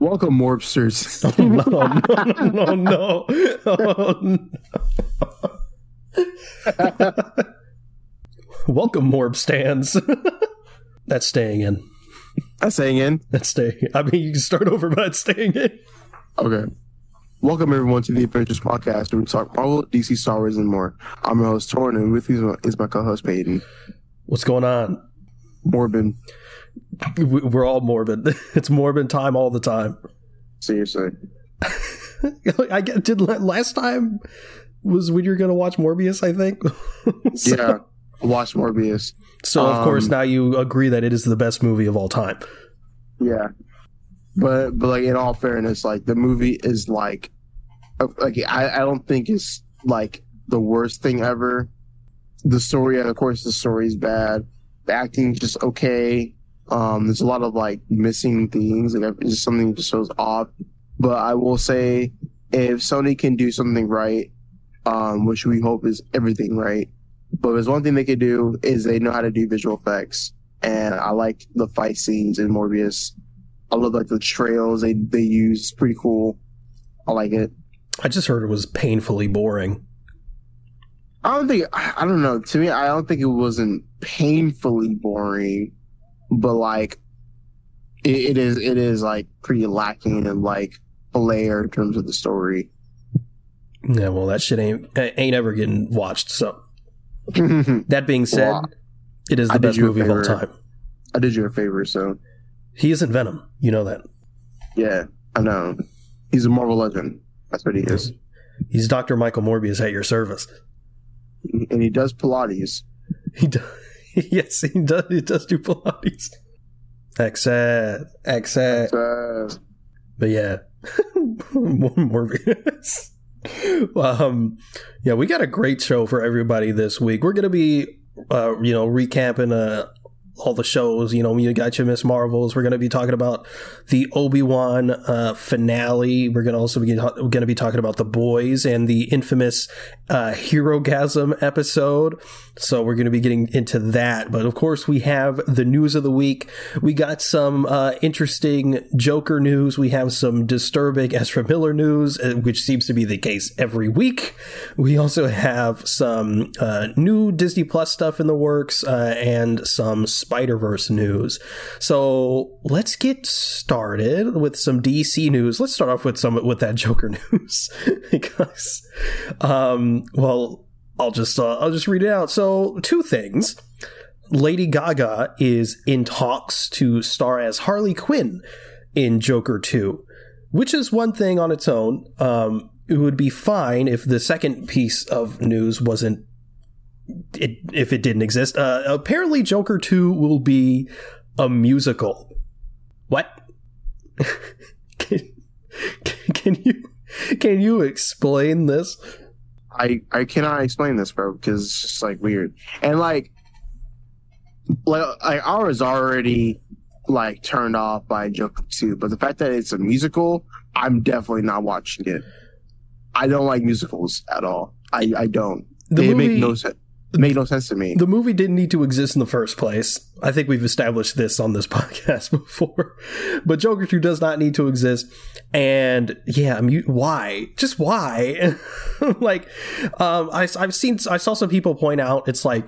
Welcome, Morbsters. Oh, no, no, no, no. Oh, no. Welcome, Morb stands. That's staying in. That's staying in. That's staying. I mean, you can start over, but it's staying in. Okay. Welcome everyone to the Avengenerds Podcast, where we talk Marvel, DC, Star Wars, and more. I'm your host Tauren, and with me is my co-host Peyton. What's going on? Morbin, We're all morbid. It's morbid time all the time. seriously. I get, did last time was when you were going to watch Morbius. I think. so, Yeah. Watch Morbius. So of course Um, now you agree that it is the best movie of all time. Yeah. But but like in all fairness, like the movie is like uh, like I, I don't think it's like the worst thing ever. The story, of course, the story is bad. The acting just okay. Um, there's a lot of like missing things, it's just something that just shows off. But I will say, if Sony can do something right, um, which we hope is everything right, but there's one thing they could do is they know how to do visual effects, and I like the fight scenes in Morbius. I love like the trails they they use. It's pretty cool. I like it. I just heard it was painfully boring. I don't think I don't know. To me, I don't think it wasn't painfully boring, but like it, it is it is like pretty lacking in like flair in terms of the story. Yeah, well, that shit ain't ain't ever getting watched. So that being said, Well, it is the did best movie of all time. I did you a favor, so He isn't Venom. You know that. yeah, I know. He's a Marvel legend. That's what he is, He's Doctor Michael Morbius at your service. and he does Pilates. He does. yes, he does. He does do Pilates. Except, except, Uh, but yeah, more Morbius. um, yeah, we got a great show for everybody this week. We're gonna be, uh, you know, recapping uh all the shows. You know, you got your Miss Marvels. We're gonna be talking about the Obi Wan uh, finale. We're gonna also be we're gonna be talking about the boys and the infamous uh, Herogasm episode. So we're gonna be getting into that. But of course, we have the news of the week. We got some uh, interesting Joker news. We have some disturbing Ezra Miller news, uh, which seems to be the case every week. We also have some uh, new Disney Plus stuff in the works uh, and some Spider Verse news. So let's get started with some DC news. Let's start off with some with that Joker news because, um, well, I'll just uh, I'll just read it out. So two things. Lady Gaga is in talks to star as Harley Quinn in Joker 2, which is one thing on its own. Um, it would be fine if the second piece of news wasn't it, if it didn't exist. Uh, apparently, Joker 2 will be a musical. What? can, can you can you explain this? I I cannot explain this, bro, because it's just like weird. And like, like, like I was already like turned off by Joker two, but the fact that it's a musical, I'm definitely not watching it. I don't like musicals at all. I I don't. The they movie, make no sense. Make no sense to me. the movie didn't need to exist in the first place. I think we've established this on this podcast before. But Joker 2 does not need to exist. And yeah, I mean, why? Just why? like, um, I, I've seen, I saw some people point out it's like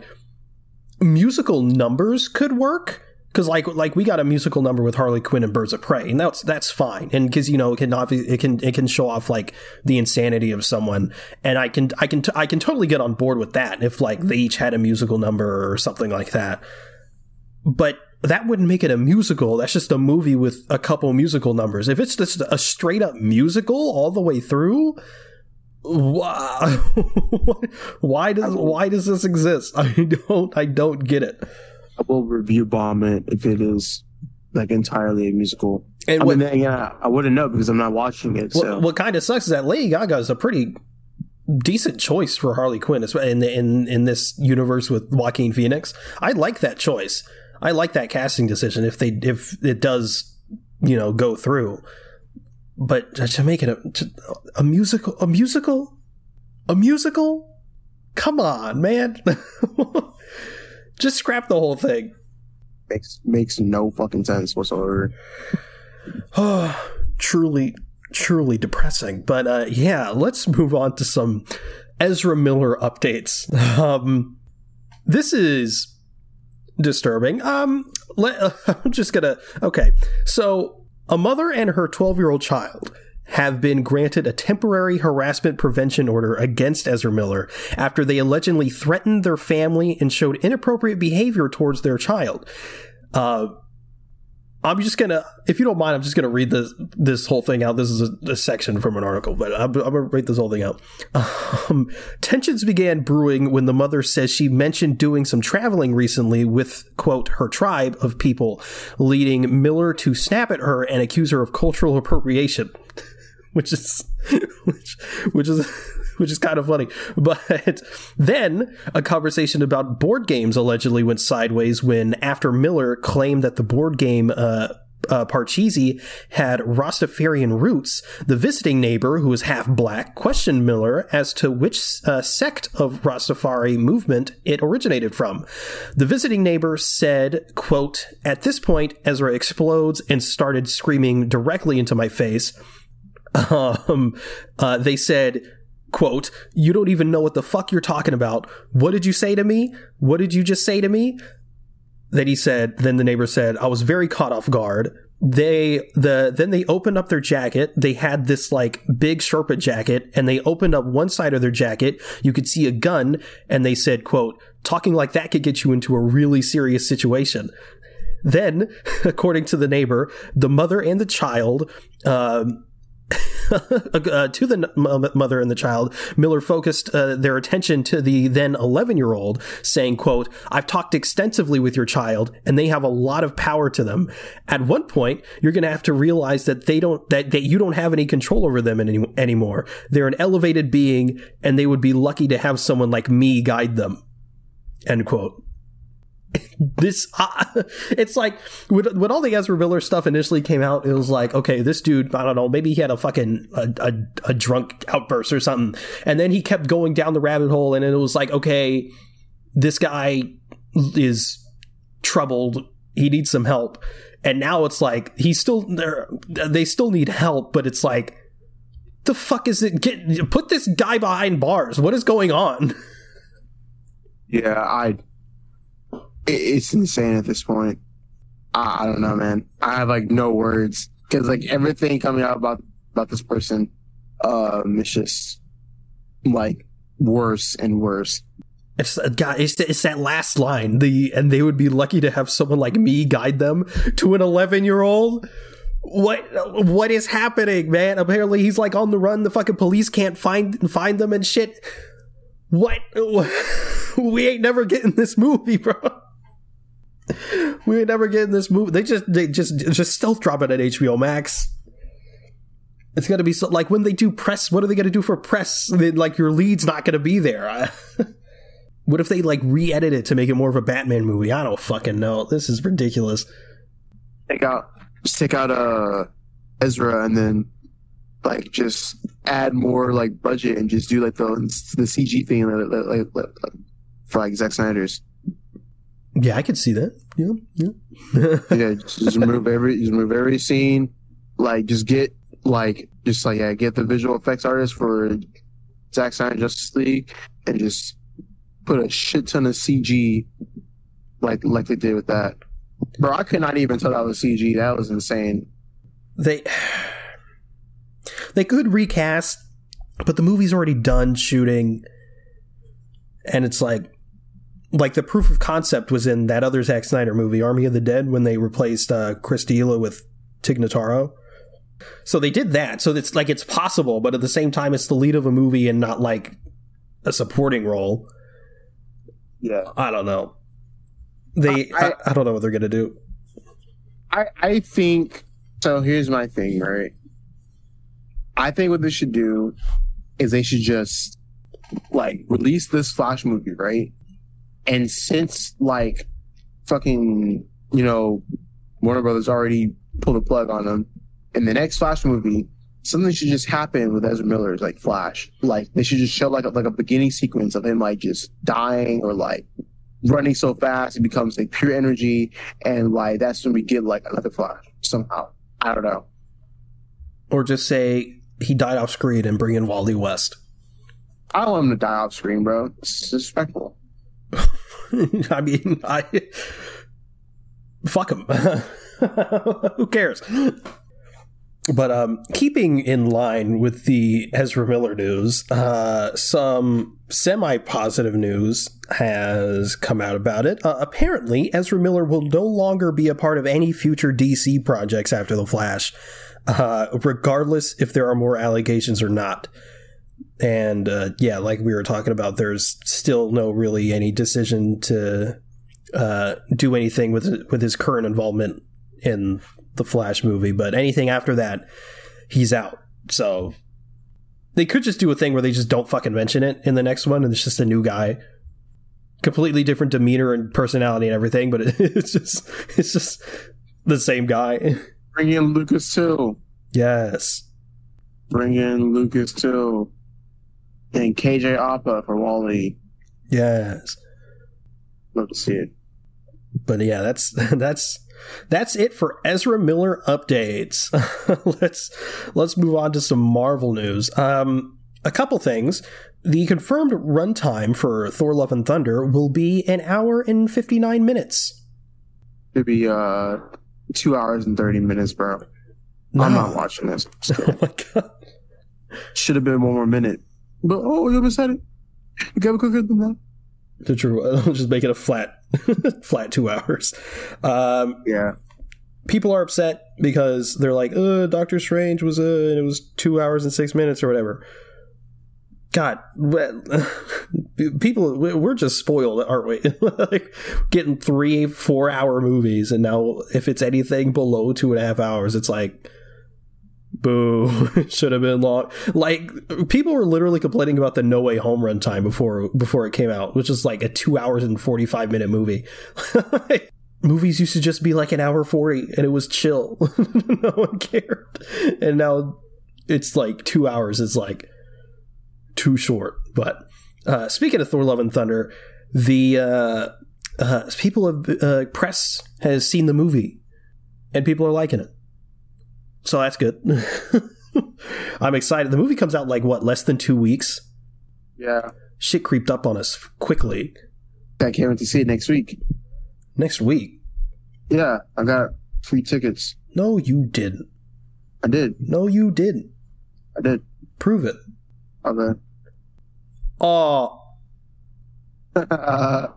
musical numbers could work. Cause like like we got a musical number with Harley Quinn and Birds of Prey, and that's that's fine, and because you know it can it can it can show off like the insanity of someone, and I can I can t- I can totally get on board with that if like they each had a musical number or something like that. But that wouldn't make it a musical. That's just a movie with a couple musical numbers. If it's just a straight up musical all the way through, why, why does why does this exist? I don't I don't get it. I will review bomb it if it is like entirely a musical. And I what, mean, then, yeah, I wouldn't know because I'm not watching it. So what, what kind of sucks is that Lady Gaga is a pretty decent choice for Harley Quinn in in in this universe with Joaquin Phoenix. I like that choice. I like that casting decision if they if it does you know go through. But to make it a, a musical, a musical, a musical, come on, man! Just scrap the whole thing. makes makes no fucking sense whatsoever. truly, truly depressing. But uh, yeah, let's move on to some Ezra Miller updates. Um, this is disturbing. Um, let, uh, I'm just gonna. Okay, so a mother and her 12 year old child have been granted a temporary harassment prevention order against Ezra Miller after they allegedly threatened their family and showed inappropriate behavior towards their child. Uh, I'm just gonna, if you don't mind, I'm just gonna read this this whole thing out. This is a, a section from an article, but I'm, I'm, gonna read this whole thing out. Um, tensions began brewing when the mother says she mentioned doing some traveling recently with quote her tribe of people, leading Miller to snap at her and accuse her of cultural appropriation, which is which which is which is kind of funny. But then a conversation about board games allegedly went sideways when, after Miller claimed that the board game uh, uh, Parcheesi had Rastafarian roots, the visiting neighbor, who was half black, questioned Miller as to which uh, sect of Rastafari movement it originated from. The visiting neighbor said, quote, At this point, Ezra explodes and started screaming directly into my face. Um, uh, they said, quote, you don't even know what the fuck you're talking about. What did you say to me? What did you just say to me? Then he said, then the neighbor said, I was very caught off guard. They, the, then they opened up their jacket. They had this like big Sherpa jacket and they opened up one side of their jacket. You could see a gun and they said, quote, talking like that could get you into a really serious situation. Then, according to the neighbor, the mother and the child, um, uh, to the mother and the child, Miller focused uh, their attention to the then 11 year old, saying, quote, I've talked extensively with your child and they have a lot of power to them. At one point, you're going to have to realize that they don't, that, that you don't have any control over them any, anymore. They're an elevated being and they would be lucky to have someone like me guide them. End quote this uh, it's like when, when all the Ezra Miller stuff initially came out, it was like, okay, this dude, I don't know, maybe he had a fucking a, a, a, drunk outburst or something, and then he kept going down the rabbit hole, and it was like, okay, this guy is troubled, he needs some help, and now it's like he's still there, they still need help, but it's like, the fuck is it? Get put this guy behind bars. What is going on? Yeah, I it's insane at this point. I, don't know, man. I have like no words because like everything coming out about about this person, um, is just like worse and worse. It's uh, God. It's, it's that last line. The and they would be lucky to have someone like me guide them to an eleven year old. What what is happening, man? Apparently he's like on the run. The fucking police can't find find them and shit. What? We ain't never getting this movie, bro we ain't never getting this movie. They just they just just stealth drop it at HBO Max. It's gonna be so like when they do press. What are they gonna do for press? They, like your lead's not gonna be there. what if they like re-edit it to make it more of a Batman movie? I don't fucking know. This is ridiculous. Take out, just take out uh Ezra, and then like just add more like budget and just do like the the CG thing like, like, like, for like Zack Snyder's. Yeah, I could see that. Yeah, yeah. yeah, just remove every just remove every scene. Like just get like just like yeah, get the visual effects artist for Zack Snyder Justice League and just put a shit ton of CG like like they did with that. Bro, I could not even tell that was CG. That was insane. They they could recast, but the movie's already done shooting, and it's like like the proof of concept was in that other Zack Snyder movie, Army of the Dead, when they replaced uh, Chris D'Elia with Tig Notaro. So they did that. So it's like it's possible, but at the same time, it's the lead of a movie and not like a supporting role. Yeah, I don't know. They, I, I, I don't know what they're gonna do. I, I think so. Here's my thing, right? I think what they should do is they should just like release this Flash movie, right? And since like fucking, you know, Warner Brothers already pulled a plug on them, in the next Flash movie, something should just happen with Ezra Miller's like Flash. Like they should just show like a, like a beginning sequence of him like just dying or like running so fast it becomes like pure energy, and like that's when we get like another Flash somehow. I don't know. or just say he died off screen and bring in Wally West. I don't want him to die off screen, bro. It's disrespectful. I mean, I fuck him. Who cares? But um, keeping in line with the Ezra Miller news, uh, some semi-positive news has come out about it. Uh, apparently, Ezra Miller will no longer be a part of any future DC projects after The Flash, uh, regardless if there are more allegations or not. And uh, yeah, like we were talking about, there's still no really any decision to uh, do anything with with his current involvement in the Flash movie, but anything after that, he's out. So they could just do a thing where they just don't fucking mention it in the next one, and it's just a new guy, completely different demeanor and personality and everything, but it's just it's just the same guy. Bring in Lucas Till. Yes. Bring in Lucas Till. And KJ Apa for Wally. Yes. Love to see it. But yeah, that's that's that's it for Ezra Miller updates. let's let's move on to some Marvel news. Um, a couple things. The confirmed runtime for Thor: Love and Thunder will be an hour and fifty nine minutes. It'd be uh two hours and thirty minutes, bro. No. I'm not watching this. Oh my god! Should have been one more minute. But oh, you said it. You got quicker than that. The true. I'll just make it a flat, flat two hours. Um, Yeah. people are upset because they're like, uh, Doctor Strange was, uh, and it was two hours and six minutes or whatever. God, well, people, we're just spoiled, aren't we? like getting three, four hour movies, and now if it's anything below two and a half hours, it's like, boo, should have been long. Like people were literally complaining about the No Way Home run time before before it came out, which is like a two hours and forty five minute movie. Movies used to just be like an hour forty, and it was chill. no one cared, and now it's like two hours. is like too short. But uh, speaking of Thor: Love and Thunder, the uh, uh, people have uh, press has seen the movie, and people are liking it. So that's good. I'm excited. The movie comes out like what less than two weeks. Yeah. Shit creeped up on us quickly. I can't wait to see it next week. Next week. Yeah, I got free tickets. No, you didn't. I did. No, you didn't. I did. Prove it. Okay. Oh, uh,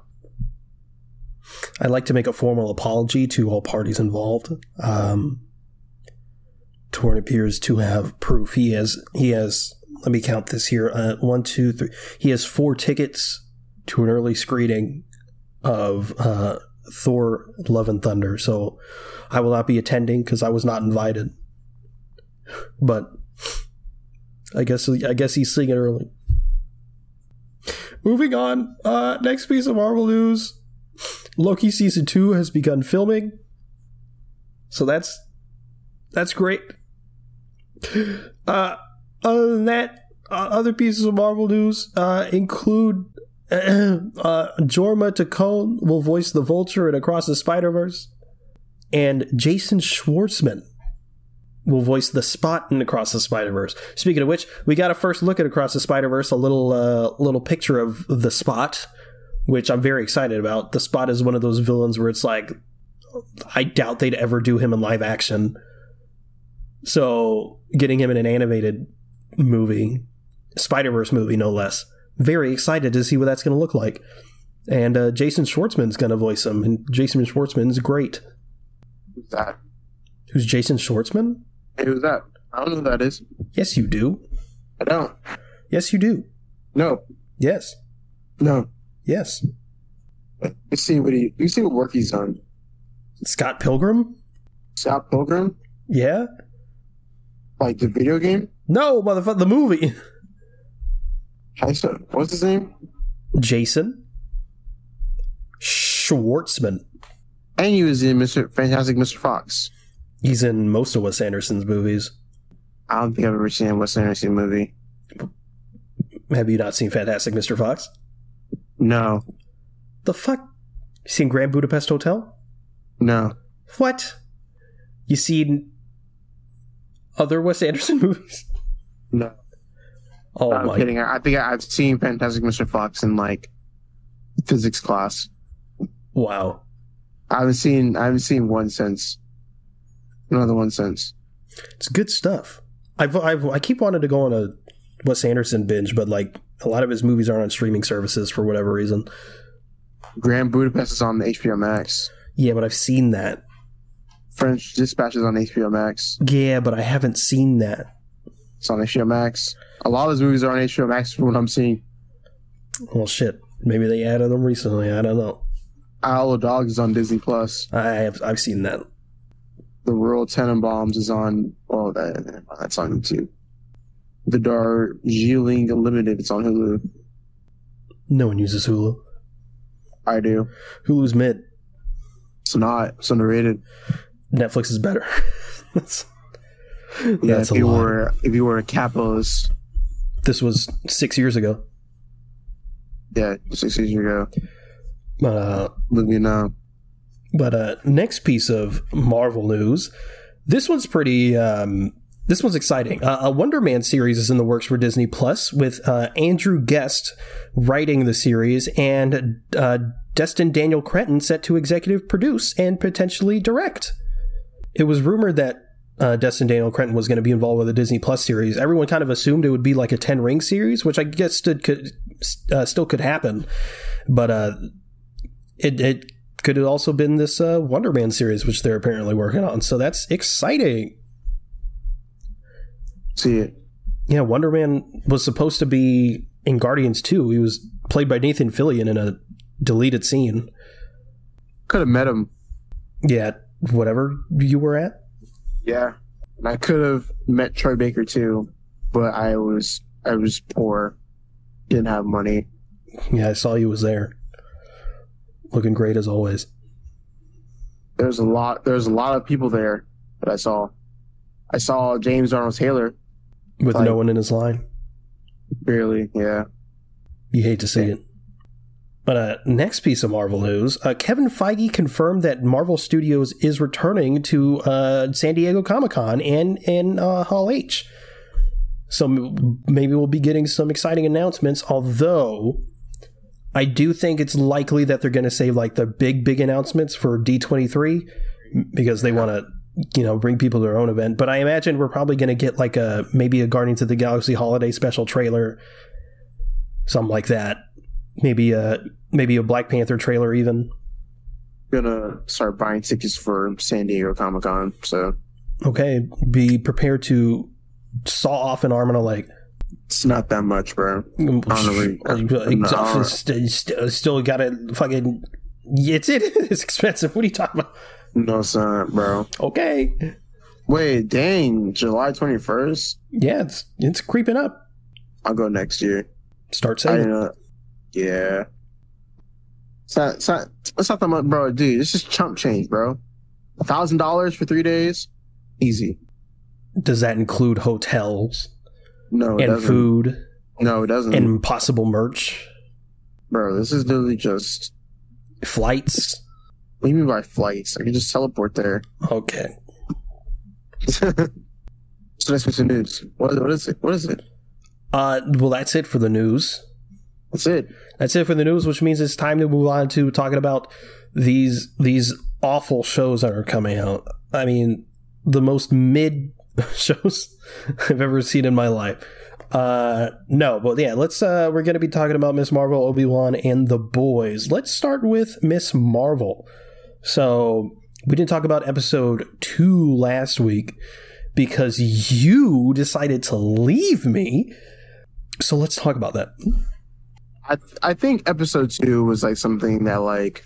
I'd like to make a formal apology to all parties involved. Um, Tauren appears to have proof. He has he has. Let me count this here. Uh, one, two, three. He has four tickets to an early screening of uh, Thor: Love and Thunder. So I will not be attending because I was not invited. But I guess I guess he's seeing it early. Moving on. Uh, next piece of Marvel news. Loki season two has begun filming. So that's that's great. Uh, other than that, uh, other pieces of Marvel news uh, include uh, Jorma Taccone will voice the Vulture in Across the Spider Verse, and Jason Schwartzman will voice the Spot in Across the Spider Verse. Speaking of which, we got a first look at Across the Spider Verse, a little uh, little picture of the Spot, which I'm very excited about. The Spot is one of those villains where it's like, I doubt they'd ever do him in live action. So getting him in an animated movie, Spider Verse movie, no less. Very excited to see what that's going to look like. And uh, Jason Schwartzman's going to voice him, and Jason Schwartzman's great. who's that? Who's Jason Schwartzman? Hey, who's that? I don't know who that is. Yes, you do. I don't. Yes, you do. No. Yes. No. Yes. Let's see what he. You see what work he's on. Scott Pilgrim? Scott Pilgrim, Yeah. Like the video game. No, motherfucker, the movie. Said, what's his name? Jason Schwartzman. And he was in Mr. Fantastic Mr. Fox. He's in most of Wes Anderson's movies. I don't think I've ever seen a Wes Anderson movie. Have you not seen Fantastic Mr. Fox? No. The fuck? You seen Grand Budapest Hotel? No. What? You seen other Wes Anderson movies? No, Oh I'm my! kidding. I, think I've seen Fantastic Mr. Fox in like physics class. Wow. I haven't seen. I haven't seen one since. Another one since. It's good stuff. I've, I've I keep wanting to go on a Wes Anderson binge, but like a lot of his movies aren't on streaming services for whatever reason. Grand Budapest is on the HBO Max. Yeah, but I've seen that. French Dispatch is on HBO Max. Yeah, but I haven't seen that. It's on HBO Max. A lot of his movies are on HBO Max from what I'm seeing. Well, shit. Maybe they added them recently. I don't know. Isle of Dogs is on Disney Plus. I have I've seen that. The Royal Tenenbaums is on. Oh, that, that's on YouTube. The Darjeeling Limited. It's on Hulu. No one uses Hulu. I do. Hulu's mid. It's not. It's underrated. Netflix is better. that's Yeah, that's if you lot. were if you were a capitalist, This was six years ago. yeah, six years ago. Uh, Look me now. But uh, next piece of Marvel news, this one's pretty. Um, this one's exciting. Uh, a Wonder Man series is in the works for Disney Plus, with uh, Andrew Guest writing the series and uh, Destin Daniel Cretton set to executive produce and potentially direct. It was rumored that uh, Destin Daniel Cretton was going to be involved with the Disney Plus series. Everyone kind of assumed it would be like a Ten Ring series, which I guess stood, could uh, still could happen, but uh, it it could have also been this uh, Wonder Man series, which they're apparently working on. So that's exciting. See it. Yeah, Wonder Man was supposed to be in Guardians 2. He was played by Nathan Fillion in a deleted scene. Could have met him. Yeah, whatever you were at. Yeah, and I could have met Troy Baker too, but I was I was poor, didn't have money. Yeah, I saw you was there. Looking great as always. There's a lot. There's a lot of people there that I saw. I saw James Arnold Taylor With Like- no one in his line. barely. Yeah, You hate to see it. But uh, next piece of Marvel news: uh, Kevin Feige confirmed that Marvel Studios is returning to uh, San Diego Comic Con and and uh, Hall H. So maybe we'll be getting some exciting announcements. Although I do think it's likely that they're going to save like the big big announcements for D twenty three because they want to you know bring people to their own event. But I imagine we're probably going to get like a maybe a Guardians of the Galaxy holiday special trailer, something like that. Maybe a maybe a Black Panther trailer even. gonna start buying tickets for San Diego Comic Con. So Okay, be prepared to saw off an arm and a leg. it's not that much, bro. Mm, Honestly, Exhaust- st- st- uh, still got to fucking. It's it is expensive. What are you talking about? No, it's not, bro. Okay, Wait, dang, July twenty first. yeah, it's it's creeping up. I'll go next year. Start I saving. Uh, know. Yeah. It's not, it's not, it's not that much, bro. Dude, it's just chump change, bro. A thousand dollars for three days, easy. Does that include hotels No, it and doesn't. food No, it doesn't, and possible merch, bro. This is literally just. flights? What do you mean by flights? I can just teleport there. Okay. so that's what's the news. What, what is it? What is it? Uh, well, that's it for the news. That's it. That's it for the news, which means it's time to move on to talking about these these awful shows that are coming out. I mean, the most mid shows I've ever seen in my life. Uh no, but yeah, let's uh we're gonna be talking about Miss Marvel, Obi-Wan, and the boys. Let's start with Miss Marvel. So we didn't talk about episode two last week because you decided to leave me. So let's talk about that. I th- I think episode two was like something that like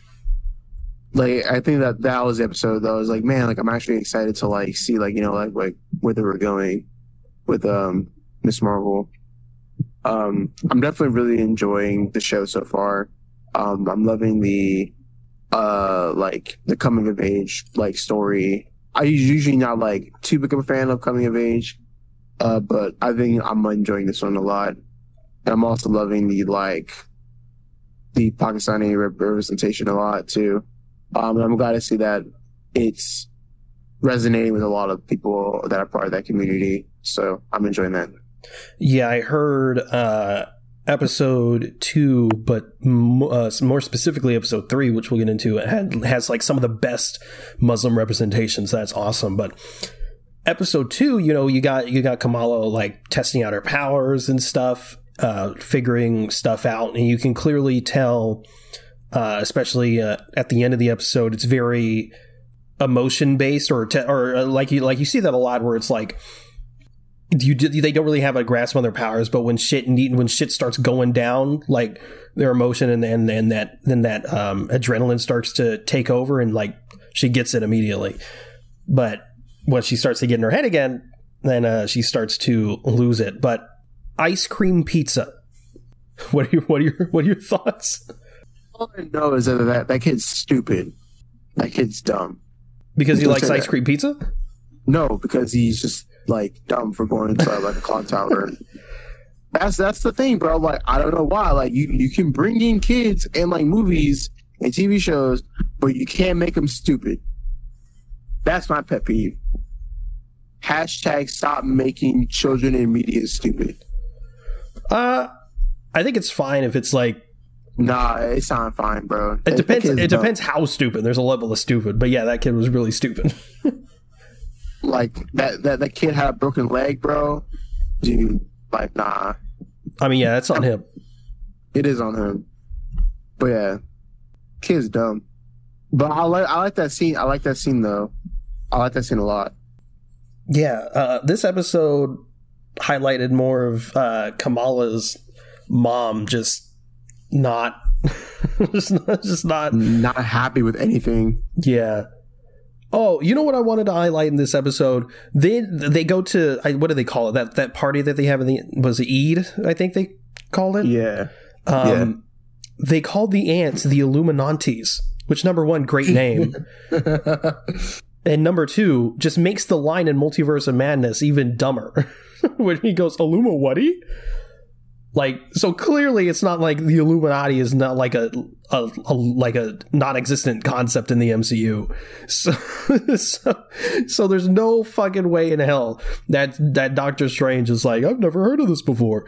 like I think that that was the episode that I was like man like I'm actually excited to like see like you know like like where they were going with um Miss Marvel. Um, I'm definitely really enjoying the show so far. Um, I'm loving the uh like the coming of age like story. I usually not like too big of a fan of coming of age, uh, but I think I'm enjoying this one a lot. I'm also loving the like the Pakistani representation a lot too. Um, I'm glad to see that it's resonating with a lot of people that are part of that community. So I'm enjoying that. Yeah, I heard uh, episode two, but uh, more specifically episode three, which we'll get into, had, has like some of the best Muslim representations. That's awesome. But episode two, you know, you got you got Kamala like testing out her powers and stuff, uh, figuring stuff out, and you can clearly tell, uh, especially uh, at the end of the episode, it's very emotion based, or te- or uh, like you like you see that a lot where it's like you they don't really have a grasp on their powers, but when shit when shit starts going down, like their emotion and and, and that then that um, adrenaline starts to take over, and like she gets it immediately. But when she starts to get in her head again, then uh, she starts to lose it. But ice cream pizza. What are your what are your what are your thoughts? All I know is that that, that kid's stupid. That kid's dumb. Because he Don't likes ice that. cream pizza. No, because he's just like dumb for going inside like a clock tower. That's that's the thing, bro. Like I don't know why. Like you you can bring in kids and like movies and TV shows, but you can't make them stupid. That's my pet peeve. Hashtag stop making children in media stupid. Uh, I think it's fine if it's like Nah, it's not fine, bro. it that depends. It dumb. depends how stupid. There's a level of stupid, but yeah, that kid was really stupid. Like that that that kid had a broken leg, bro. Dude, like nah, I mean, yeah, that's on him. it is on him. But yeah, kid's dumb. But I like I like that scene. I like that scene though. I like that scene a lot. Yeah, uh, this episode highlighted more of uh, Kamala's mom just not, just not, just not. Not happy with anything. Yeah. Oh, you know what I wanted to highlight in this episode? They they go to I, what do they call it? That that party that they have in the was Eid? I think they called it. Yeah. Um, yeah. They called the aunts the Illuminaunties, which number one, great name, and number two, just makes the line in Multiverse of Madness even dumber when he goes Illuma whatty. Like so clearly, it's not like the Illuminati is not like a, a, a like a non-existent concept in the MCU. So, so so there's no fucking way in hell that that Doctor Strange is like I've never heard of this before.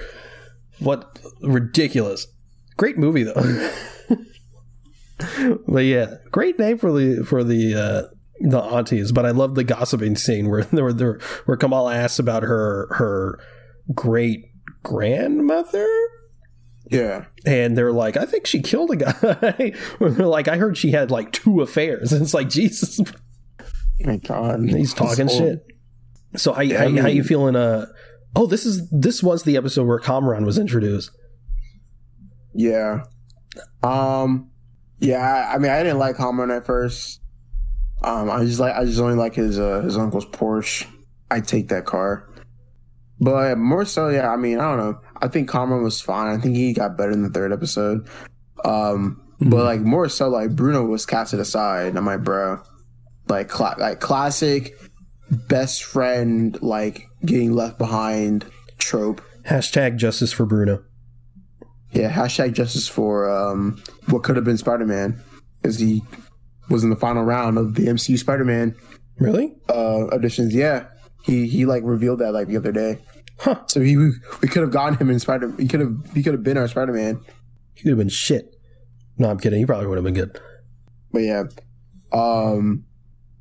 What ridiculous! Great movie though. but yeah, great name for the for the uh, the aunties. But I love the gossiping scene where where where, Kamala asks about her her great grandmother. Yeah. And they're like, I think she killed a guy. they're like, I heard she had like two affairs. And it's like, Jesus, My God. he's talking shit. So how, Yeah, how, I mean- how you feeling? Uh, oh, this is this was the episode where Kamran was introduced. Yeah. Um. Yeah. I, I mean, I didn't like Kamran at first. Um. I just like. I just only like his uh, his uncle's Porsche. I take that car. But more so, yeah. I mean, I don't know. I think Kamran was fine. I think he got better in the third episode. Um. But like more so, like Bruno was casted aside. I'm like, bro, like cla- like classic best friend like getting left behind trope. Hashtag justice for Bruno. Yeah, hashtag justice for um, what could have been Spider Man, because he was in the final round of the MCU Spider Man Really? uh, auditions. Yeah, he he like revealed that like the other day. Huh. So he we could have gotten him in Spider. He could have he could have been our Spider Man. He could have been shit. No, I'm kidding. He probably would have been good. But yeah, um,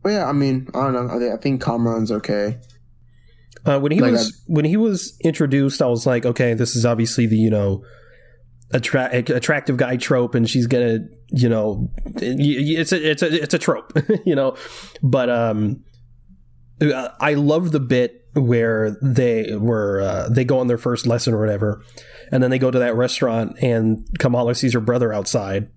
but yeah. I mean, I don't know. I think, I Kamran's okay. Uh, when he Like, was when he was introduced, I was like, okay, this is obviously the you know attra- attractive guy trope, and she's gonna you know it's a it's a it's a trope, you know. But um, uh, I love the bit where they were uh, they go on their first lesson or whatever, and then they go to that restaurant, and Kamala sees her brother outside.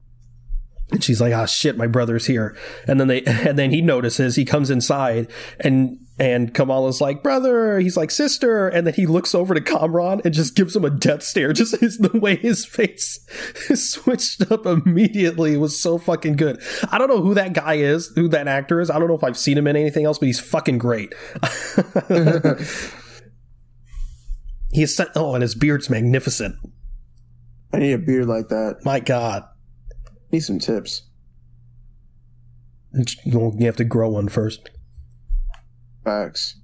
And she's like, "Ah, shit, my brother's here." And then they, and then he notices. He comes inside, and and Kamala's like, "Brother." He's like, "Sister." And then he looks over to Kamran and just gives him a death stare. Just his, the way his face switched up immediately was so fucking good. I don't know who that guy is, who that actor is. I don't know if I've seen him in anything else, but he's fucking great. He's set, oh, and his beard's magnificent. I need a beard like that. My God, Need some tips. you have to grow one first. Facts.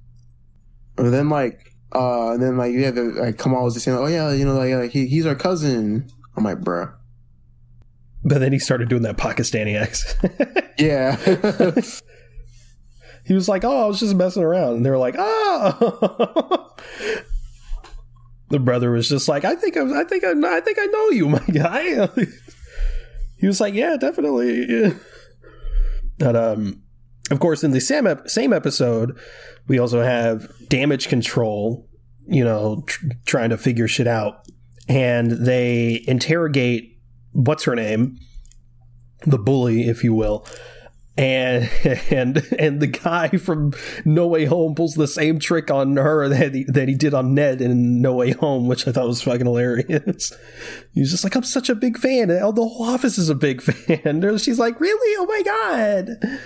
And then like, uh, and then like yeah, the like Kamal was just saying, oh yeah, you know, like, like he, he's our cousin. I'm like, bruh. But then he started doing that Pakistani accent. Yeah. he was like, "Oh, I was just messing around," and they were like, "Oh." the brother was just like, "I think I'm, I think I'm, I think I know you, my guy." He was like, "Yeah, definitely." But um, of course, in the same ep- same episode, we also have damage control. You know, tr- trying to figure shit out, and they interrogate what's her name, the bully, if you will. And and and the guy from No Way Home pulls the same trick on her that he, that he did on Ned in No Way Home, which I thought was fucking hilarious. He's just like, I'm such a big fan. And the whole office is a big fan. She's like, really? Oh my god!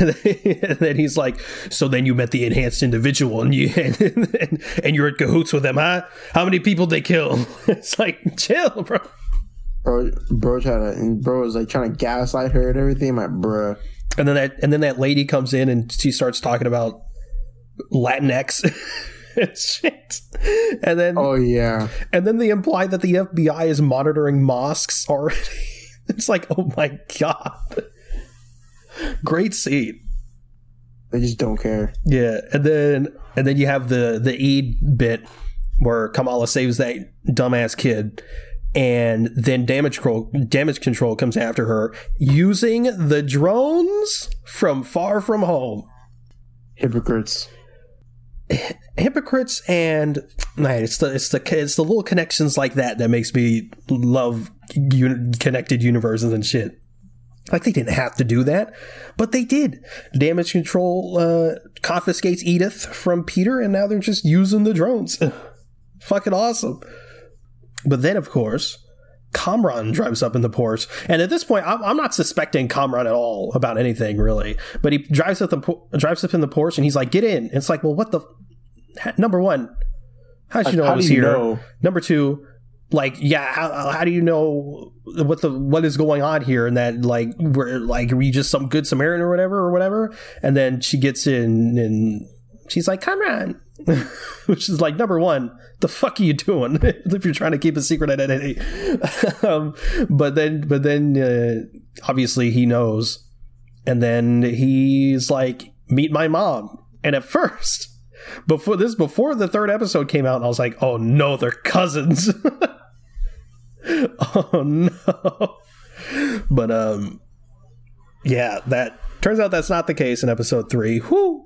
and then he's like, "So then you met the enhanced individual, and you and, and, and you're at cahoots with them, huh? How many people they kill?" It's like, chill, bro. Bro, bro trying to, and bro was like trying to gaslight her and everything. Like, bruh. And then that and then that lady comes in and she starts talking about Latinx and shit. And then Oh yeah. and then they imply that the FBI is monitoring mosques already. It's like, oh my god. Great scene. They just don't care. Yeah, and then and then you have the the Eid bit where Kamala saves that dumbass kid, and then damage control damage control comes after her using the drones from Far From Home. Hypocrites. Hypocrites and man, it's the it's the it's the little connections like that that makes me love uni- connected universes and shit. Like they didn't have to do that, but they did. Damage control uh, confiscates Edith from Peter, and now they're just using the drones. Fucking awesome. But then, of course, Kamran drives up in the Porsche, and at this point, I'm, I'm not suspecting Kamran at all about anything really. But he drives up the drives up in the Porsche, and he's like, "Get in!" And it's like, well, what the? Number one, how'd you know How I was here? know? Number two, like, yeah, how, how do you know what the what is going on here? And that like we're like you just some good Samaritan or whatever or whatever? And then she gets in and she's like, Kamran, which is like number one, the fuck are you doing if you're trying to keep a secret identity? um, but then but then uh, obviously he knows, and then he's like, meet my mom. And at first, before this before the third episode came out, I was like, oh no, they're cousins. oh no. But um yeah, that turns out that's not the case in episode three. Whoo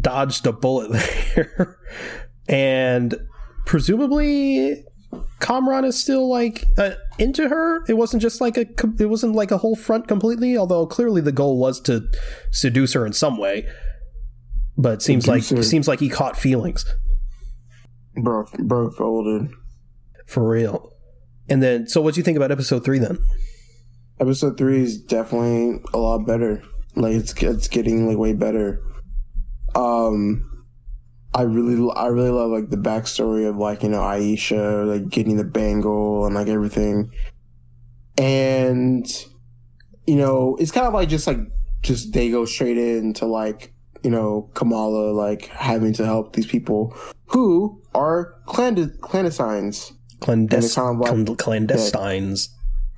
dodged a bullet there. and presumably Kamran is still like uh, into her. It wasn't just like a it wasn't like a whole front completely, although clearly the goal was to seduce her in some way. But seems like Seduce her. seems like he caught feelings Bro, bro folded. for real. And then, so what do you think about episode three then? Episode three is definitely a lot better. Like it's it's getting like way better. Um, I really I really love like the backstory of like you know Aisha like getting the bangle and like everything, and you know it's kind of like just like just they go straight into like you know Kamala like having to help these people who are clandest- clandestines Clandes- kind of like- clan- clandestines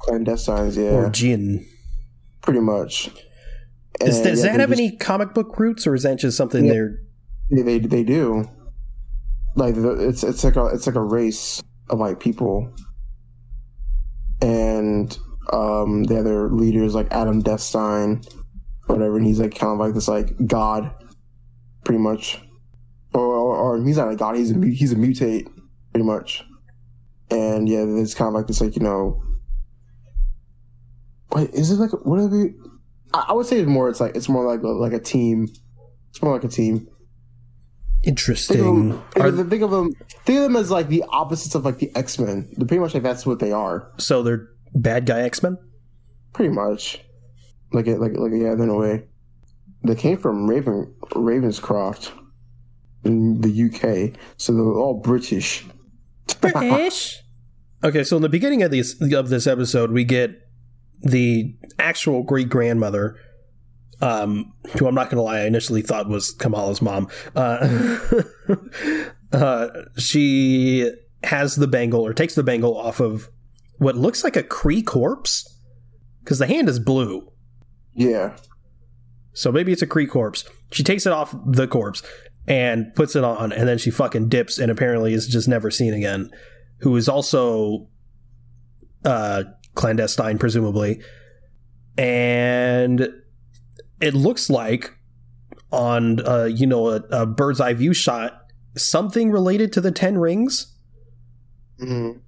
clandestines yeah or jinn. pretty much. Does yeah, that have just- any comic book roots, or is that just something Yeah. they're Yeah, they they do. Like it's it's like a it's like a race of like people, and um the other leaders like Adam Destine, whatever, and he's like kind of like this like god, pretty much, or or, or he's not a god, he's a he's a mutate, pretty much, and yeah, it's kind of like this like you know. Wait, is it like what are they? I, I would say it's more. It's like it's more like a, like a team. It's more like a team. Think of interesting? them, think, Are, of them, think of them. Think of them as like the opposites of like the X Men. They're pretty much like that's what they are. so they're bad guy X Men. Pretty much, like it, like like yeah. In a way, they came from Raven Ravenscroft in the UK, so they're all British. British. okay, so in the beginning of this of this episode, we get the actual great grandmother um, who I'm not going to lie, I initially thought was Kamala's mom. Uh, uh, she has the bangle or takes the bangle off of what looks like a Kree corpse because the hand is blue. Yeah. So maybe it's a Kree corpse. She takes it off the corpse and puts it on, and then she fucking dips and apparently is just never seen again. Who is also uh, clandestine, presumably. And it looks like on uh, you know a, a, bird's eye view shot something related to the ten rings mm-hmm.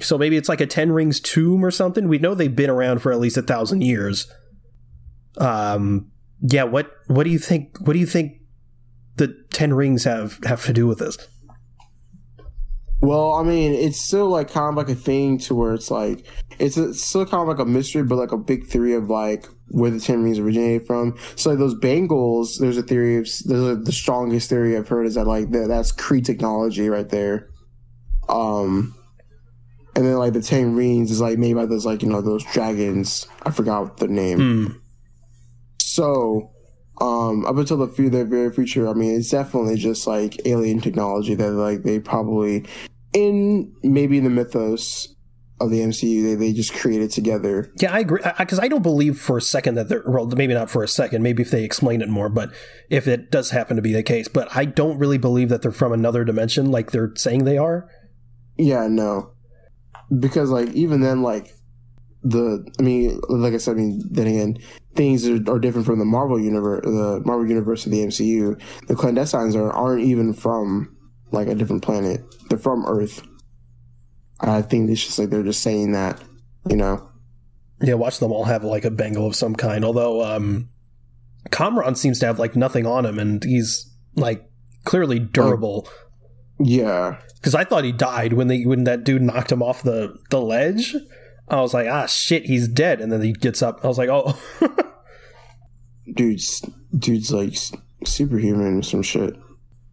so maybe it's like a ten rings tomb or something we know they've been around for at least a thousand years um yeah what what do you think what do you think the ten rings have have to do with this well, I mean, it's still like kind of like a thing to where it's like it's, a, it's still kind of like a mystery, but like a big theory of like where the ten rings originated from. So like those bangles, there's a theory of there's a, the strongest theory I've heard is that like that, that's Kree technology right there. Um, and then like the ten rings is like made by those like you know those dragons. I forgot the name. Mm. So um up until the few the very future i mean it's definitely just like alien technology that like they probably in maybe in the mythos of the mcu they, they just created together. Yeah i agree because I, I, don't believe for a second that they're well maybe not for a second maybe if they explain it more but if it does happen to be the case but i don't really believe that they're from another dimension like they're saying they are. Yeah no. Because like even then like the I mean, like I said, I mean, then again, things are, are different from the Marvel universe, the Marvel universe of the MCU. The clandestines are aren't even from like a different planet; they're from Earth. I think it's just like they're just saying that, you know. Yeah, watch them all have like a bangle of some kind. Although um Kamran seems to have like nothing on him, and he's like clearly durable. yeah, because I thought he died when they when that dude knocked him off the the ledge. I was like, ah, shit, he's dead. And then he gets up. I was like, oh. dude's, dude's like superhuman or some shit.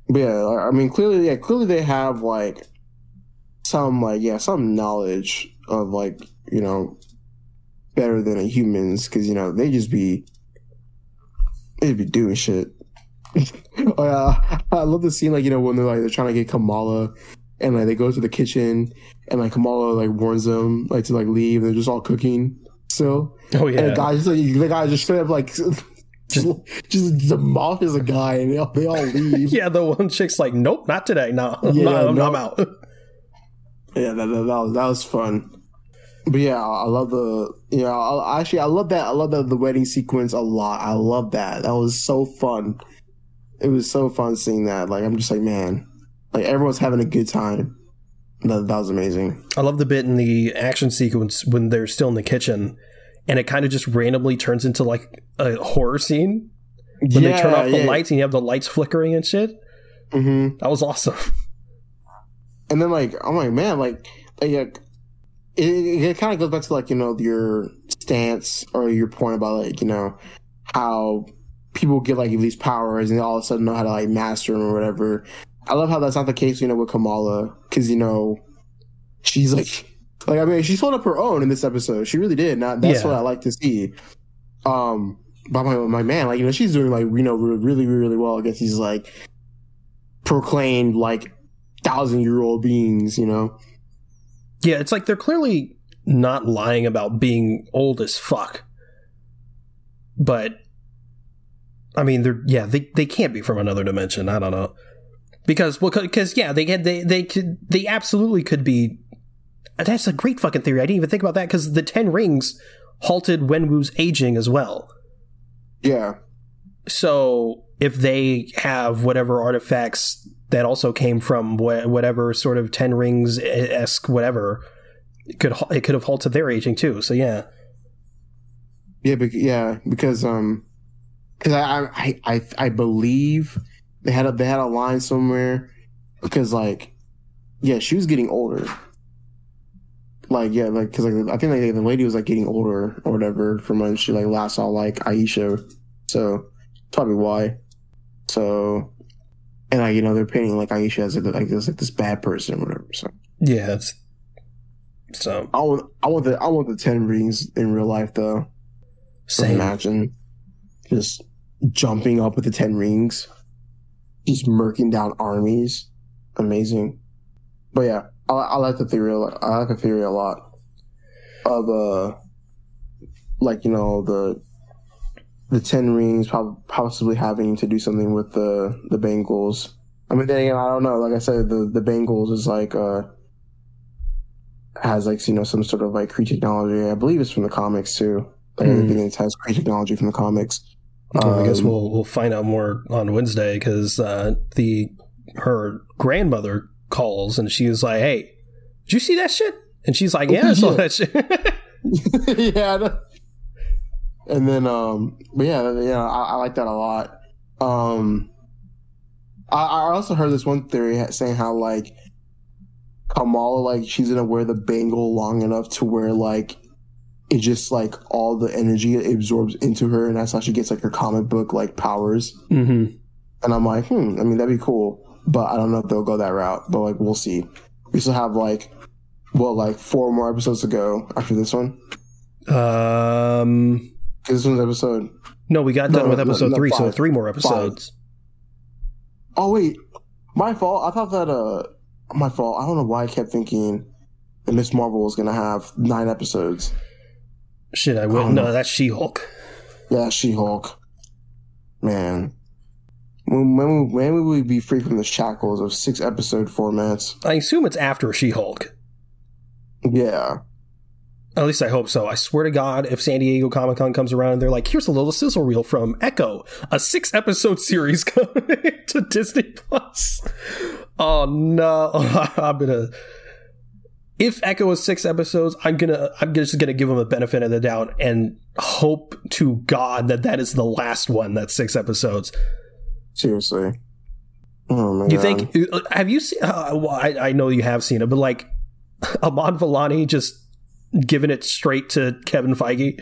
But yeah, I mean, clearly, yeah, clearly they have like some, like, yeah, some knowledge of like, you know, better than a humans because, you know, they just be, they'd be doing shit. oh, yeah, I love the scene, like, you know, when they're like, they're trying to get Kamala and like they go to the kitchen and like Kamala like warns them like to like leave. They're just all cooking still. Oh yeah. And the guy just like the guy just straight up like just just demolishes a guy and they all, they all leave. yeah, the one chick's like, nope, not today. No, yeah, no, I'm, no. I'm out. yeah, that, that, that, was that was fun. But yeah, I love the you know I, actually I love that I love the, the wedding sequence a lot. I love that. That was so fun. It was so fun seeing that. Like I'm just like man, like everyone's having a good time. That, that was amazing. I love the bit in the action sequence when they're still in the kitchen, and it kind of just randomly turns into like a horror scene when yeah, they turn off the yeah. lights and you have the lights flickering and shit. Mm-hmm. That was awesome. And then like I'm like man like like it, it kind of goes back to like you know your stance or your point about like you know how people get like these powers and all of a sudden know how to like master them or whatever. I love how that's not the case, you know, with Kamala, because you know, she's like, like I mean, she's holding up her own in this episode. She really did. Not that's yeah. what I like to see. Um, but my my man, like you know, she's doing like you know really really really well against these like proclaimed like thousand year old beings, you know. Yeah, it's like they're clearly not lying about being old as fuck, but I mean, they're yeah, they they can't be from another dimension. I don't know because well because yeah they had they they could they absolutely could be that's a great fucking theory. I didn't even think about that because the ten rings halted wenwu's aging as well. Yeah. So if they have whatever artifacts that also came from wh- whatever sort of ten rings esque whatever it could it could have halted their aging too so yeah. Yeah be- yeah because um because I, I i i believe they had a they had a line somewhere because like yeah she was getting older. Like yeah like because like I think like the lady was like getting older or whatever from when she like last saw like Aisha. So probably why. So and like you know they're painting like Aisha as like, like this like this bad person or whatever so. Yeah so. I want I want the I want the ten rings in real life though. Same. Imagine just jumping up with the Ten Rings, just murking down armies. Amazing. But yeah, I, I like the theory. a lot- I like the theory a lot of uh, like you know the the Ten Rings prob- possibly having to do something with the the bangles. I mean, then again, I don't know. Like I said, the the bangles is like uh has like you know some sort of like Kree technology. I believe it's from the comics too. Like Hmm. everything it has Kree technology from the comics. Well, I guess Um, we'll we'll find out more on Wednesday because uh, the her grandmother calls and she's like, "Hey, did you see that shit?" And she's like, "Yeah, I saw that shit." yeah. And then, um, but yeah, yeah, I, I like that a lot. Um, I, I also heard this one theory saying how like Kamala, like she's gonna wear the bangle long enough to where like it just like all the energy absorbs into her, and that's how she gets like her comic book like powers. hmm And I'm like, hmm, I mean that'd be cool, but I don't know if they'll go that route. But like, we'll see. We still have like, well, like four more episodes to go after this one. Um, this one's episode. no, we got No, done with episode no, three, so three more episodes. Oh wait, my fault. I thought that uh, my fault. I don't know why I kept thinking that Miss Marvel was gonna have nine episodes. Shit, I will. No, no. that's She Hulk. Yeah, She Hulk. Man, when when when will we be free from the shackles of six episode formats? I assume it's after She Hulk. Yeah, At least I hope so. I swear to God, if San Diego Comic Con comes around and they're like, here's a little sizzle reel from Echo, a six episode series coming to Disney Plus. Oh no. I'm gonna if Echo is six episodes, I'm gonna I'm just gonna give them the benefit of the doubt and hope to God that that is the last one that's six episodes. seriously. Oh You God. think? Have you seen? Uh, well, I, I know you have seen it, but like Iman Vellani just giving it straight to Kevin Feige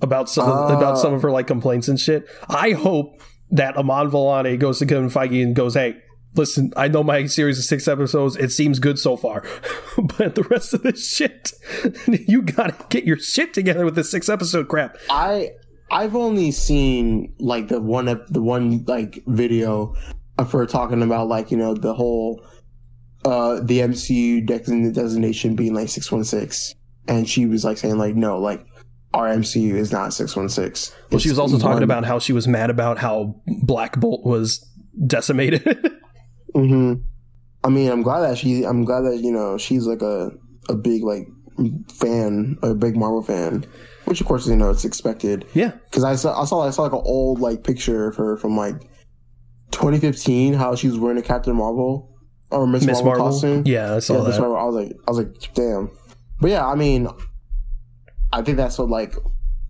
about some of, Uh. about some of her like complaints and shit. I hope that Iman Vellani goes to Kevin Feige and goes, "Hey, listen, I know my series of six episodes. It seems good so far, but the rest of this shit, you gotta get your shit together with this six episode crap." I I've only seen like the one the one like video of her talking about like you know the whole uh the MCU design- designation being like six one six, and she was like saying like no like our MCU is not six one six. Well, she was also talking about how she was mad about how Black Bolt was decimated. hmm I mean, I'm glad that she. I'm glad that you know she's like a a big like fan, a big Marvel fan, which of course you know it's expected. yeah. because I saw I saw I saw like an old like picture of her from like 2015, how she was wearing a Captain Marvel or Miss, Marvel, Marvel. costume. Yeah, I saw yeah, Miss that. Marvel. I was like, I was like, damn. But yeah, I mean, I think that's what like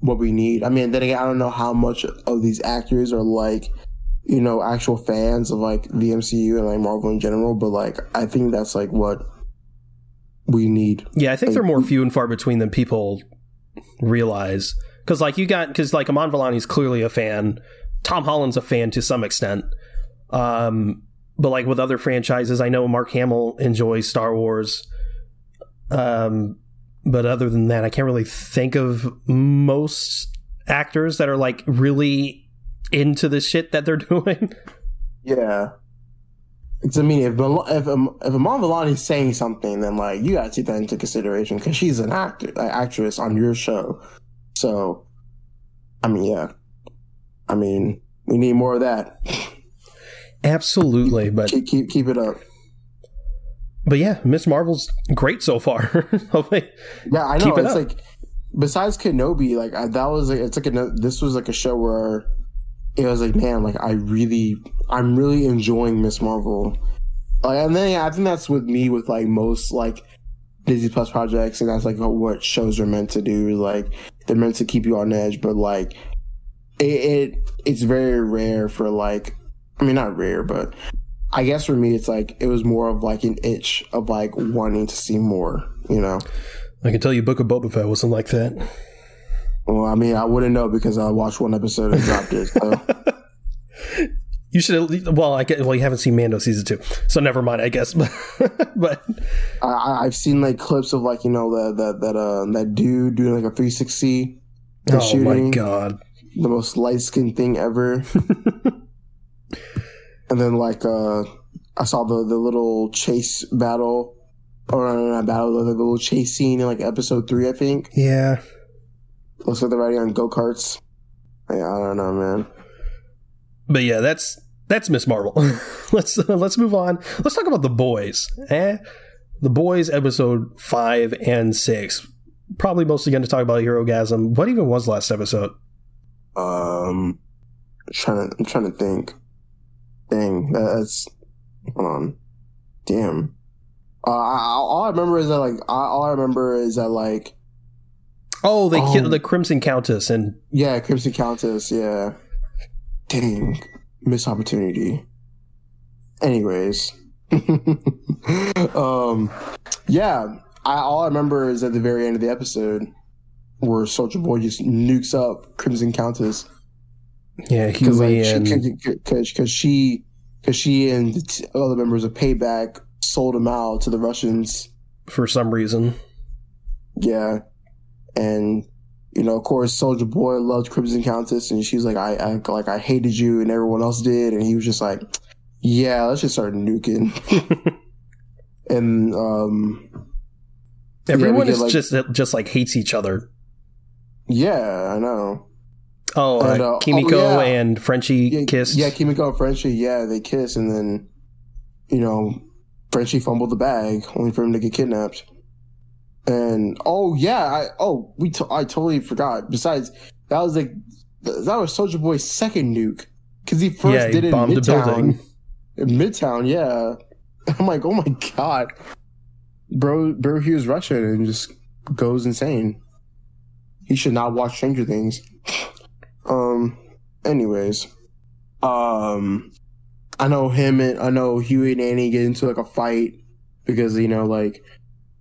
what we need. I mean, then again, I don't know how much of these actors are like, you know, actual fans of like the MCU and like Marvel in general. But like, I think that's like what we need. Yeah, I think they're more few and far between than people realize. Because like you got because like Iman Vellani's clearly a fan. Tom Holland's a fan to some extent. Um, but like with other franchises, I know Mark Hamill enjoys Star Wars. Um, but other than that, I can't really think of most actors that are like really into the shit that they're doing. Yeah. It's, I mean, if Mil- if um, if Iman Vellani's saying something, then like you gotta take that into consideration because she's an actor, an actress on your show. So, I mean, yeah. I mean, we need more of that. Absolutely, but Keep keep keep it up. but yeah, Miss Marvel's great so far. Like, Yeah, I know. Keep it it's up. like besides Kenobi, like I, that was like it's like a, this was like a show where it was like man, like I really, I'm really enjoying Miss Marvel. Like, and then yeah, I think that's with me with like most like Disney Plus projects, and that's like what shows are meant to do. Like they're meant to keep you on edge, but like it, it it's very rare for like I mean not rare, but I guess for me it's like it was more of like an itch of like wanting to see more, you know. I can tell you, Book of Boba Fett wasn't like that. Well, I mean, I wouldn't know because I watched one episode and dropped it. So. You should. least- Well, I get, well, you haven't seen Mando season two, so never mind. I guess, but I- I've seen like clips of like you know that that that uh that dude doing like a 360 and oh my shooting. god, the most light skinned thing ever. and then like uh I saw the the little chase battle or no, not battle, the, the little chase scene in like episode three, I think. Yeah. Looks like they're riding on go karts. Yeah, I don't know, man. But yeah, that's that's Miss Marvel. let's uh, let's move on. Let's talk about the boys. Eh? The boys episode five and six. Probably mostly going to talk about Herogasm. What even was last episode? Um, I'm trying to I'm trying to think. Dang, that's hold on. Damn. Uh, I, all I remember is that like I, all I remember is that like Oh, they Oh. killed the Crimson Countess and yeah, Crimson Countess. Yeah. Dang, missed opportunity. Anyways, um, yeah. I all I remember is at the very end of the episode where Soldier Boy just nukes up Crimson Countess. yeah, because like because because she because she and the t- other members of Payback sold him out to the Russians. for some reason. Yeah, and you know, of course, Soldier Boy loved Crimson Countess, and she's like, I, I like I hated you, and everyone else did, and he was just like, Yeah, let's just start nuking. and um, Everyone we is like- just just like hates each other. yeah, I know. Oh, And, uh, Kimiko oh, yeah. and Frenchie Yeah, kissed. Yeah, Kimiko and Frenchie, yeah, they kiss, and then you know, Frenchie fumbled the bag, only for him to get kidnapped. And oh yeah, I oh we to, I totally forgot. Besides, that was like that was Soldier Boy's second nuke because he first Yeah, he did it in Midtown. building. In Midtown, yeah. I'm like, oh my god, bro, bro, he was Russian and just goes insane. He should not watch Stranger Things. Um. Anyways, um, I know him and I know Huey and Annie get into like a fight because you know like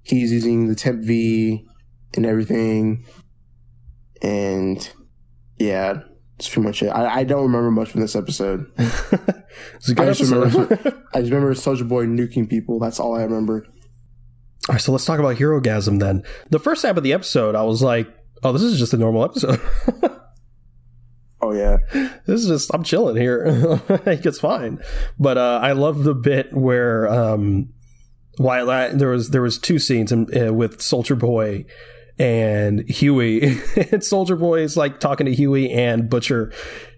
he's using the Temp V and everything, and yeah, that's pretty much it. I, I don't remember much from this episode. it's a good I just episode. remember- I just remember Soldier Boy nuking people. That's all I remember. All right, so let's talk about Herogasm then. The first half of the episode, I was like, "Oh, this is just a normal episode. Oh yeah, this is just I'm chilling here. it's fine." But uh, I love the bit where um, while I, there was there was two scenes in, uh, with Soldier Boy and Huey, and Soldier Boy is like talking to Huey and Butcher.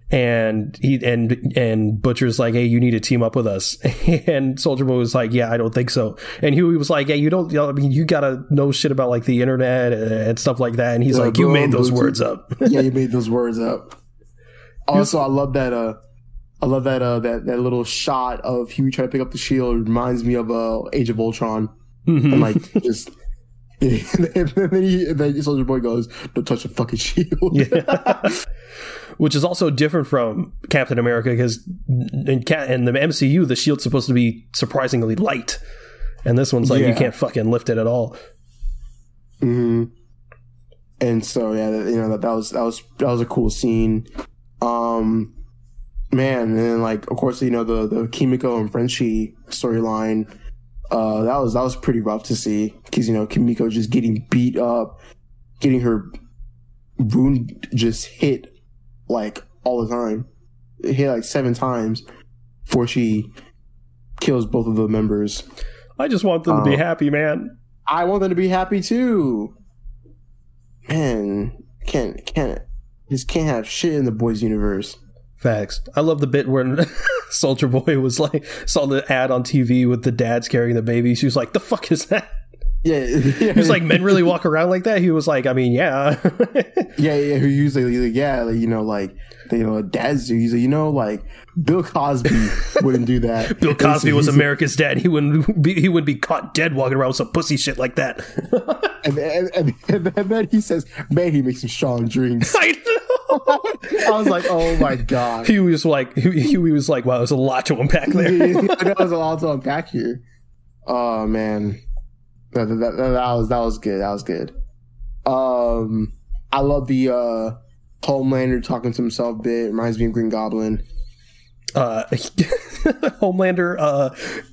And he and and Butcher's like, hey, you need to team up with us. And Soldier Boy was like, yeah, I don't think so. And Huey was like, yeah, you don't. I mean, you gotta know shit about like the internet and stuff like that. And he's Yeah, like, you made those words up. yeah, you made those words up. Also, I love that. Uh, I love that. Uh, that that little shot of Huey trying to pick up the shield reminds me of uh, Age of Ultron, Mhm. and like just. and then, he, and then Soldier Boy goes, "Don't touch the fucking shield." Yeah. Which is also different from Captain America because in, Ca- in the MCU, the shield's supposed to be surprisingly light. And this one's like, you can't fucking lift it at all. hmm And so yeah, that- you know that, that was that was that was a cool scene. Um, man, and then like of course you know the the Kimiko and Frenchie storyline. Uh, that was that was pretty rough to see because you know Kimiko just getting beat up, getting her wound just hit like all the time, it hit like seven times before she kills both of the members. I just want them to be Oh. happy, man. I want them to be happy too. Man, can't can't just can't have shit in the boys' universe. Facts. I love the bit where Soldier Boy was like, saw the ad on TV with the dads carrying the baby. She was like, the fuck is that? Yeah, He was like, men really walk around like that? He was like, I mean, yeah. yeah, yeah. Who usually, like, yeah, like, you know, like you uh, know, dads do. He's like, you know, like Bill Cosby wouldn't do that. Bill Cosby was He's- America's dad. He wouldn't be, he wouldn't be caught dead walking around with some pussy shit like that. and, and, and, and then he says, "Man, he makes some strong drinks." I know. I was like, "Oh my god." He was like, he, he was like, wow, there's a lot to unpack there. that was a lot to unpack here. Oh man, that, that, that, that was that was good. That was good. Um, I love the uh, Homelander talking to himself bit. Reminds me of Green Goblin. uh, Homelander uh,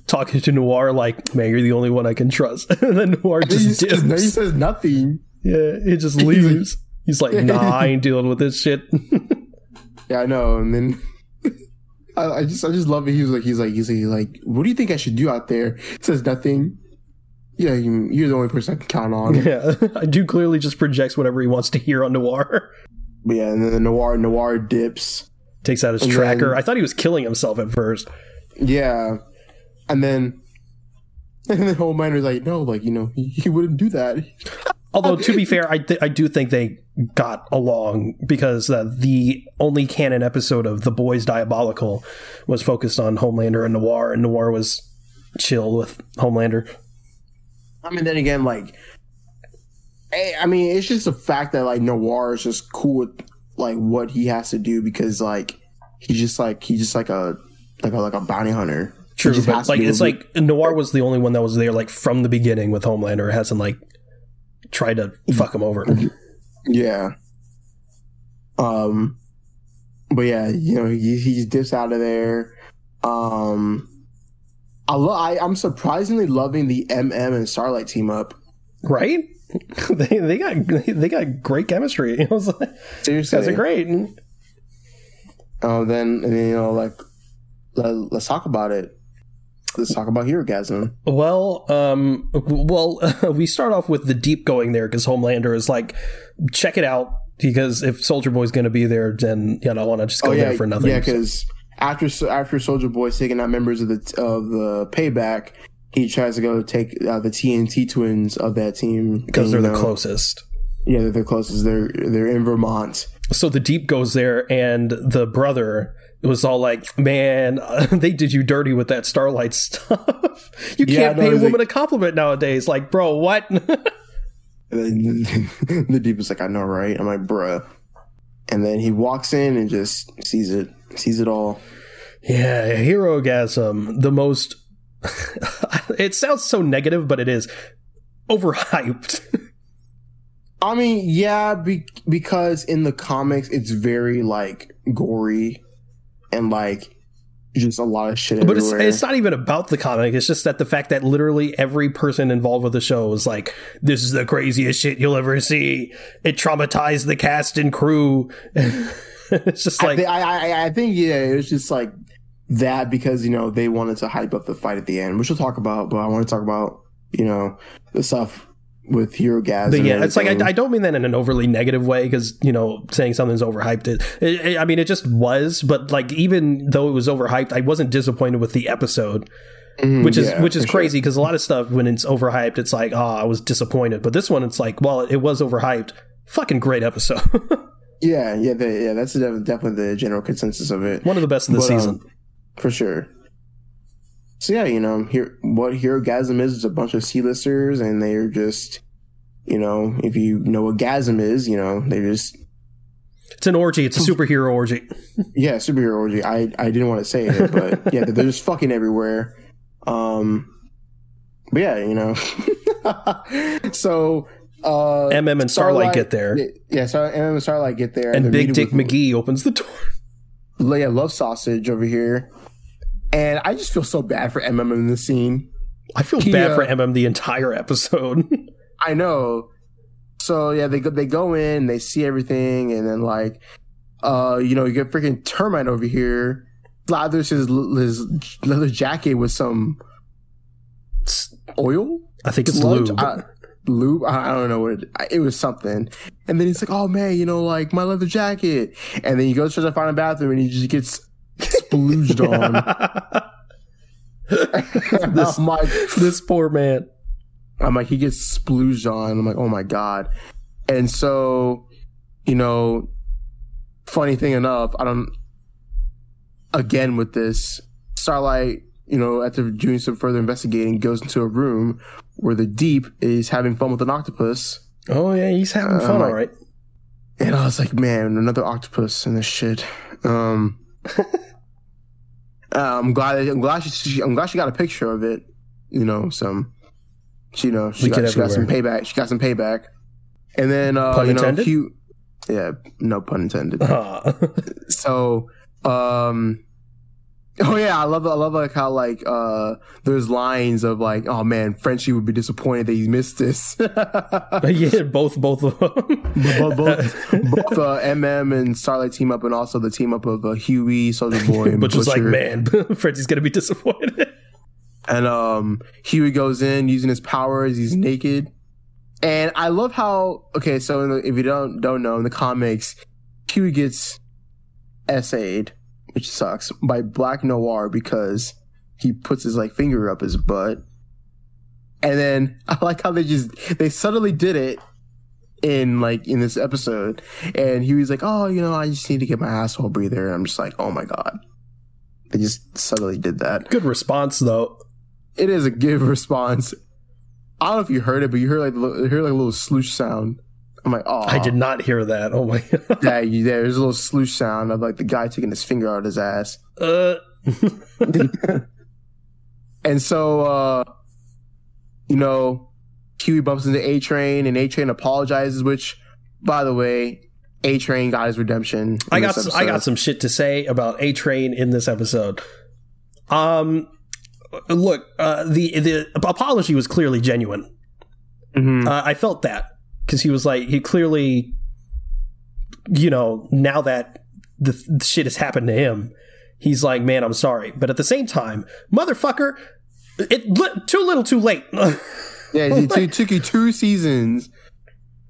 talking to Noir like, man, you're the only one I can trust. and then Noir He just says, he says nothing. Yeah, he just leaves. He's like, nah, I ain't dealing with this shit. Yeah, I know. And then I, I just I just love it. He was like he's like he's like, he's like what do you think I should do out there? says nothing. Yeah, you, you're the only person I can count on. Yeah, I do clearly just projects whatever he wants to hear on Noir. But yeah, and then the Noir Noir dips. Takes out his And tracker. then- I thought he was killing himself at first. Yeah, and then and then Homelander's like, no, like you know, he, he wouldn't do that. Although to be fair, I th- I do think they got along because uh, the only canon episode of The Boys Diabolical was focused on Homelander and Noir, and Noir was chill with Homelander. I mean, then again, like, eh, I mean, it's just the fact that like Noir is just cool with like what he has to do because like he's just like he's just like a like a like a bounty hunter. True, but like it's like Noir was the only one that was there like from the beginning with Homelander. It hasn't like tried to fuck him over. Yeah. Um, but yeah, you know, he he just dips out of there. Um, I lo- I I'm surprisingly loving the MM and Starlight team up. right? they they got they got great chemistry. I was like, Seriously, are great. Oh, then and then, you know, like let, let's talk about it. Let's talk about Herogasm. Well, um, well, we start off with the deep going there because Homelander is like, check it out because if Soldier Boy's going to be there, then you know, I want to just go oh yeah, there for nothing. yeah, because after after Soldier Boy's taking out members of the of the payback, he tries to go take uh, the TNT twins of that team because they're and, the know, closest. Yeah, they're the closest. They're they're in Vermont. So the deep goes there, and the brother was all like, "Man, they did you dirty with that Starlight stuff. you Yeah, can't no, pay a woman like- a compliment nowadays." Like, bro, what? And then the deep is like, I know, right? I'm like, bruh. And then he walks in and just sees it, sees it all. Yeah, Herogasm, the most. it sounds so negative, but it is overhyped. I mean, yeah, be- because in the comics it's very like gory and like just a lot of shit but it's, it's not even about the comic. It's just that the fact that literally every person involved with the show is like, this is the craziest shit you'll ever see. It traumatized the cast and crew. it's just I, like, I, I, I think yeah, it was just like that because you know they wanted to hype up the fight at the end, which we'll talk about. But I want to talk about you know the stuff with Hero Gas. But yeah, it's like. I, I don't mean that in an overly negative way because you know saying something's overhyped. It, it, it- I mean, it just was. But like, even though it was overhyped, I wasn't disappointed with the episode, Mhm, which is yeah, which is crazy because a lot of stuff when it's overhyped, it's like, oh, I was disappointed. But this one, it's like, well, it was overhyped. Fucking great episode. Yeah, yeah, the, yeah. That's definitely the general consensus of it. one of the best of the But, um, season. for sure. So yeah, you know, here what Hero Gasm is is a bunch of C-listers, and they're just, you know, if you know what Gasm is, you know, they're just It's an orgy. It's a superhero orgy. yeah, superhero orgy. I I didn't want to say it, but yeah, they're just fucking everywhere. Um, but yeah, you know, so uh, MM and Starlight get there, Yeah, so MM and Starlight get there, and they're Big Dick McGee opens the door. Leia Love Sausage over here. And I just feel so bad for MM in this scene. I feel He, bad uh, for MM the entire episode. I know. So yeah, they go they go in, they see everything, and then like uh, you know, you get freaking termite over here, lathers his his leather jacket with some oil? I think it's Sludge? lube. I, lube? I, don't know what it, it was something. And then he's like, "Oh man, you know, like my leather jacket." And then he goes to the find a bathroom, and he just gets splooged on. This- like, this poor man. I'm like, he gets splooged on. I'm like, oh my god. And so, you know, funny thing enough, I don't. Again with this, Starlight, you know, after doing some further investigating, goes into a room where the Deep is having fun with an octopus. Oh yeah, he's having fun, my- all right. And I was like, man, another octopus in this shit. Um, uh, I'm glad. I'm glad she. I'm glad she got a picture of it. You know, some. She, you know, she, got, she got some payback. She got some payback. And then, uh, Pun you know, intended? Hugh. Yeah, no pun intended. Ah. so, um, Oh yeah, I love I love like how like uh there's lines of like oh man Frenchie would be disappointed that he missed this. yeah, both both of them. both both, both uh, MM and Starlight team up, and also the team up of uh, Huey, Soldier Boy, and Which was like, man, Freddy's gonna be disappointed. And um, Huey goes in using his powers. He's naked, and I love how okay. So in the, if you don't don't know in the comics, Huey gets essayed, which sucks by Black Noir because he puts his like finger up his butt, and then I like how they just they subtly did it in like in this episode, and he was like, oh, you know, I just need to get my asshole breather. And I'm just like, oh my god. They just subtly did that Good response though. it is a good response. I don't know if you heard it, but you heard like you heard like a little sloosh sound. I'm like, oh, I did not hear that. Oh my god. Yeah, you, there's a little sloosh sound of like the guy taking his finger out of his ass. Uh, And so, uh, you know, Huey bumps into A Train, and A Train apologizes. Which, by the way, A Train got his redemption. I got this s- I got some shit to say about A Train in this episode. Um, look, uh, the the apology was clearly genuine. Mhm. Uh, I felt that because he was like he clearly, you know, now that the, the shit has happened to him, he's like, man, I'm sorry. But at the same time, motherfucker, it li- too little, too late. Yeah, it, it took you two seasons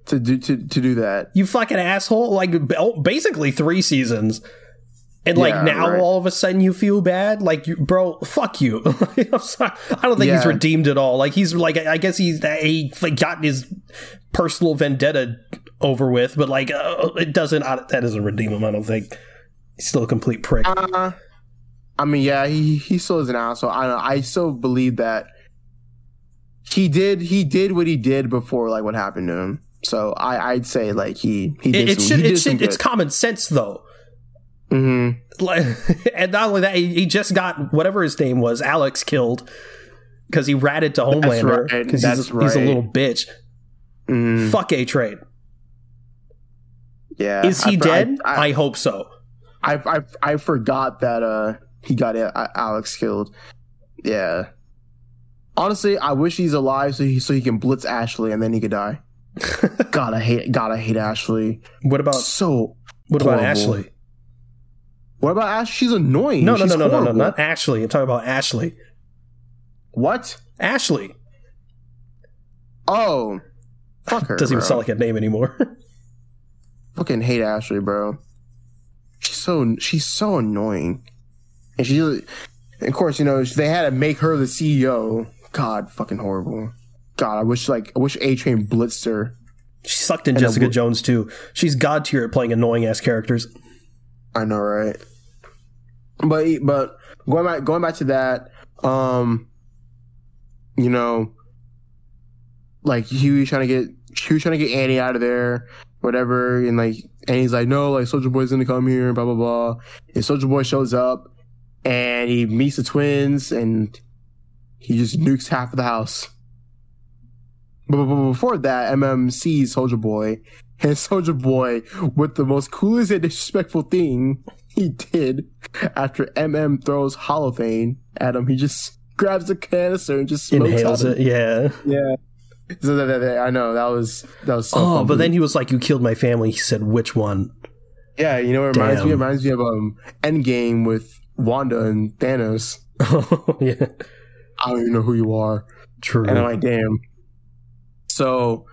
to do to, to do that. you fucking asshole! Like oh, basically three seasons. And like Yeah, now, right. all of a sudden, you feel bad, like you, bro. Fuck you. I don't think he's redeemed at all. Like he's like, I guess he's he like, got his personal vendetta over with, but like, uh, it doesn't. I, that doesn't redeem him. I don't think he's still a complete prick. Uh, I mean, yeah, he he still is an asshole. I don't, I still believe that he did he did what he did before like what happened to him. So I I'd say like he he did it, it some, should. It should. It's common sense though. Mhm. like and not only that he, he just got whatever his name was alex killed because he ratted to homelander right, because that's he's, he's a little bitch Mhm. fuck A Train Yeah. is he I- dead I, I, I, hope so I, I, I forgot that uh he got uh, Alex killed. Yeah. Honestly, I wish he's alive so he so he can blitz Ashley and then he could die. God, I hate God, I hate Ashley. what about So what about ashley what about Ash? She's annoying. no no She's no no no no not ashley i'm talking about ashley What? ashley Oh, fuck her. doesn't even sound like a name anymore Fucking hate Ashley, bro. She's so she's so annoying, and she, of course, you know they had to make her the CEO. God, fucking horrible. God, I wish like I wish A Train blitzed her. she sucked in And jessica wo- jones too she's god tier at playing annoying ass characters I know, right? But but going back going back to that, um, you know, like he was trying to get he was trying to get Annie out of there, whatever, and like Annie's like, no, like Soldier Boy's gonna come here, blah blah blah. And Soldier Boy shows up, and he meets the twins, and he just nukes half of the house. But before that, MM sees Soldier Boy, and Soldier Boy, with the most coolest and disrespectful thing he did after MM throws holothane at him, he just grabs the canister and just smokes inhales it yeah Yeah. So that, that- that- I know that was that was so. oh but then he was like you killed my family he said which one yeah, you know, it reminds me it Damn. reminds me of um Endgame with Wanda and Thanos. oh yeah I don't even know who you are, true and I'm like, damn. So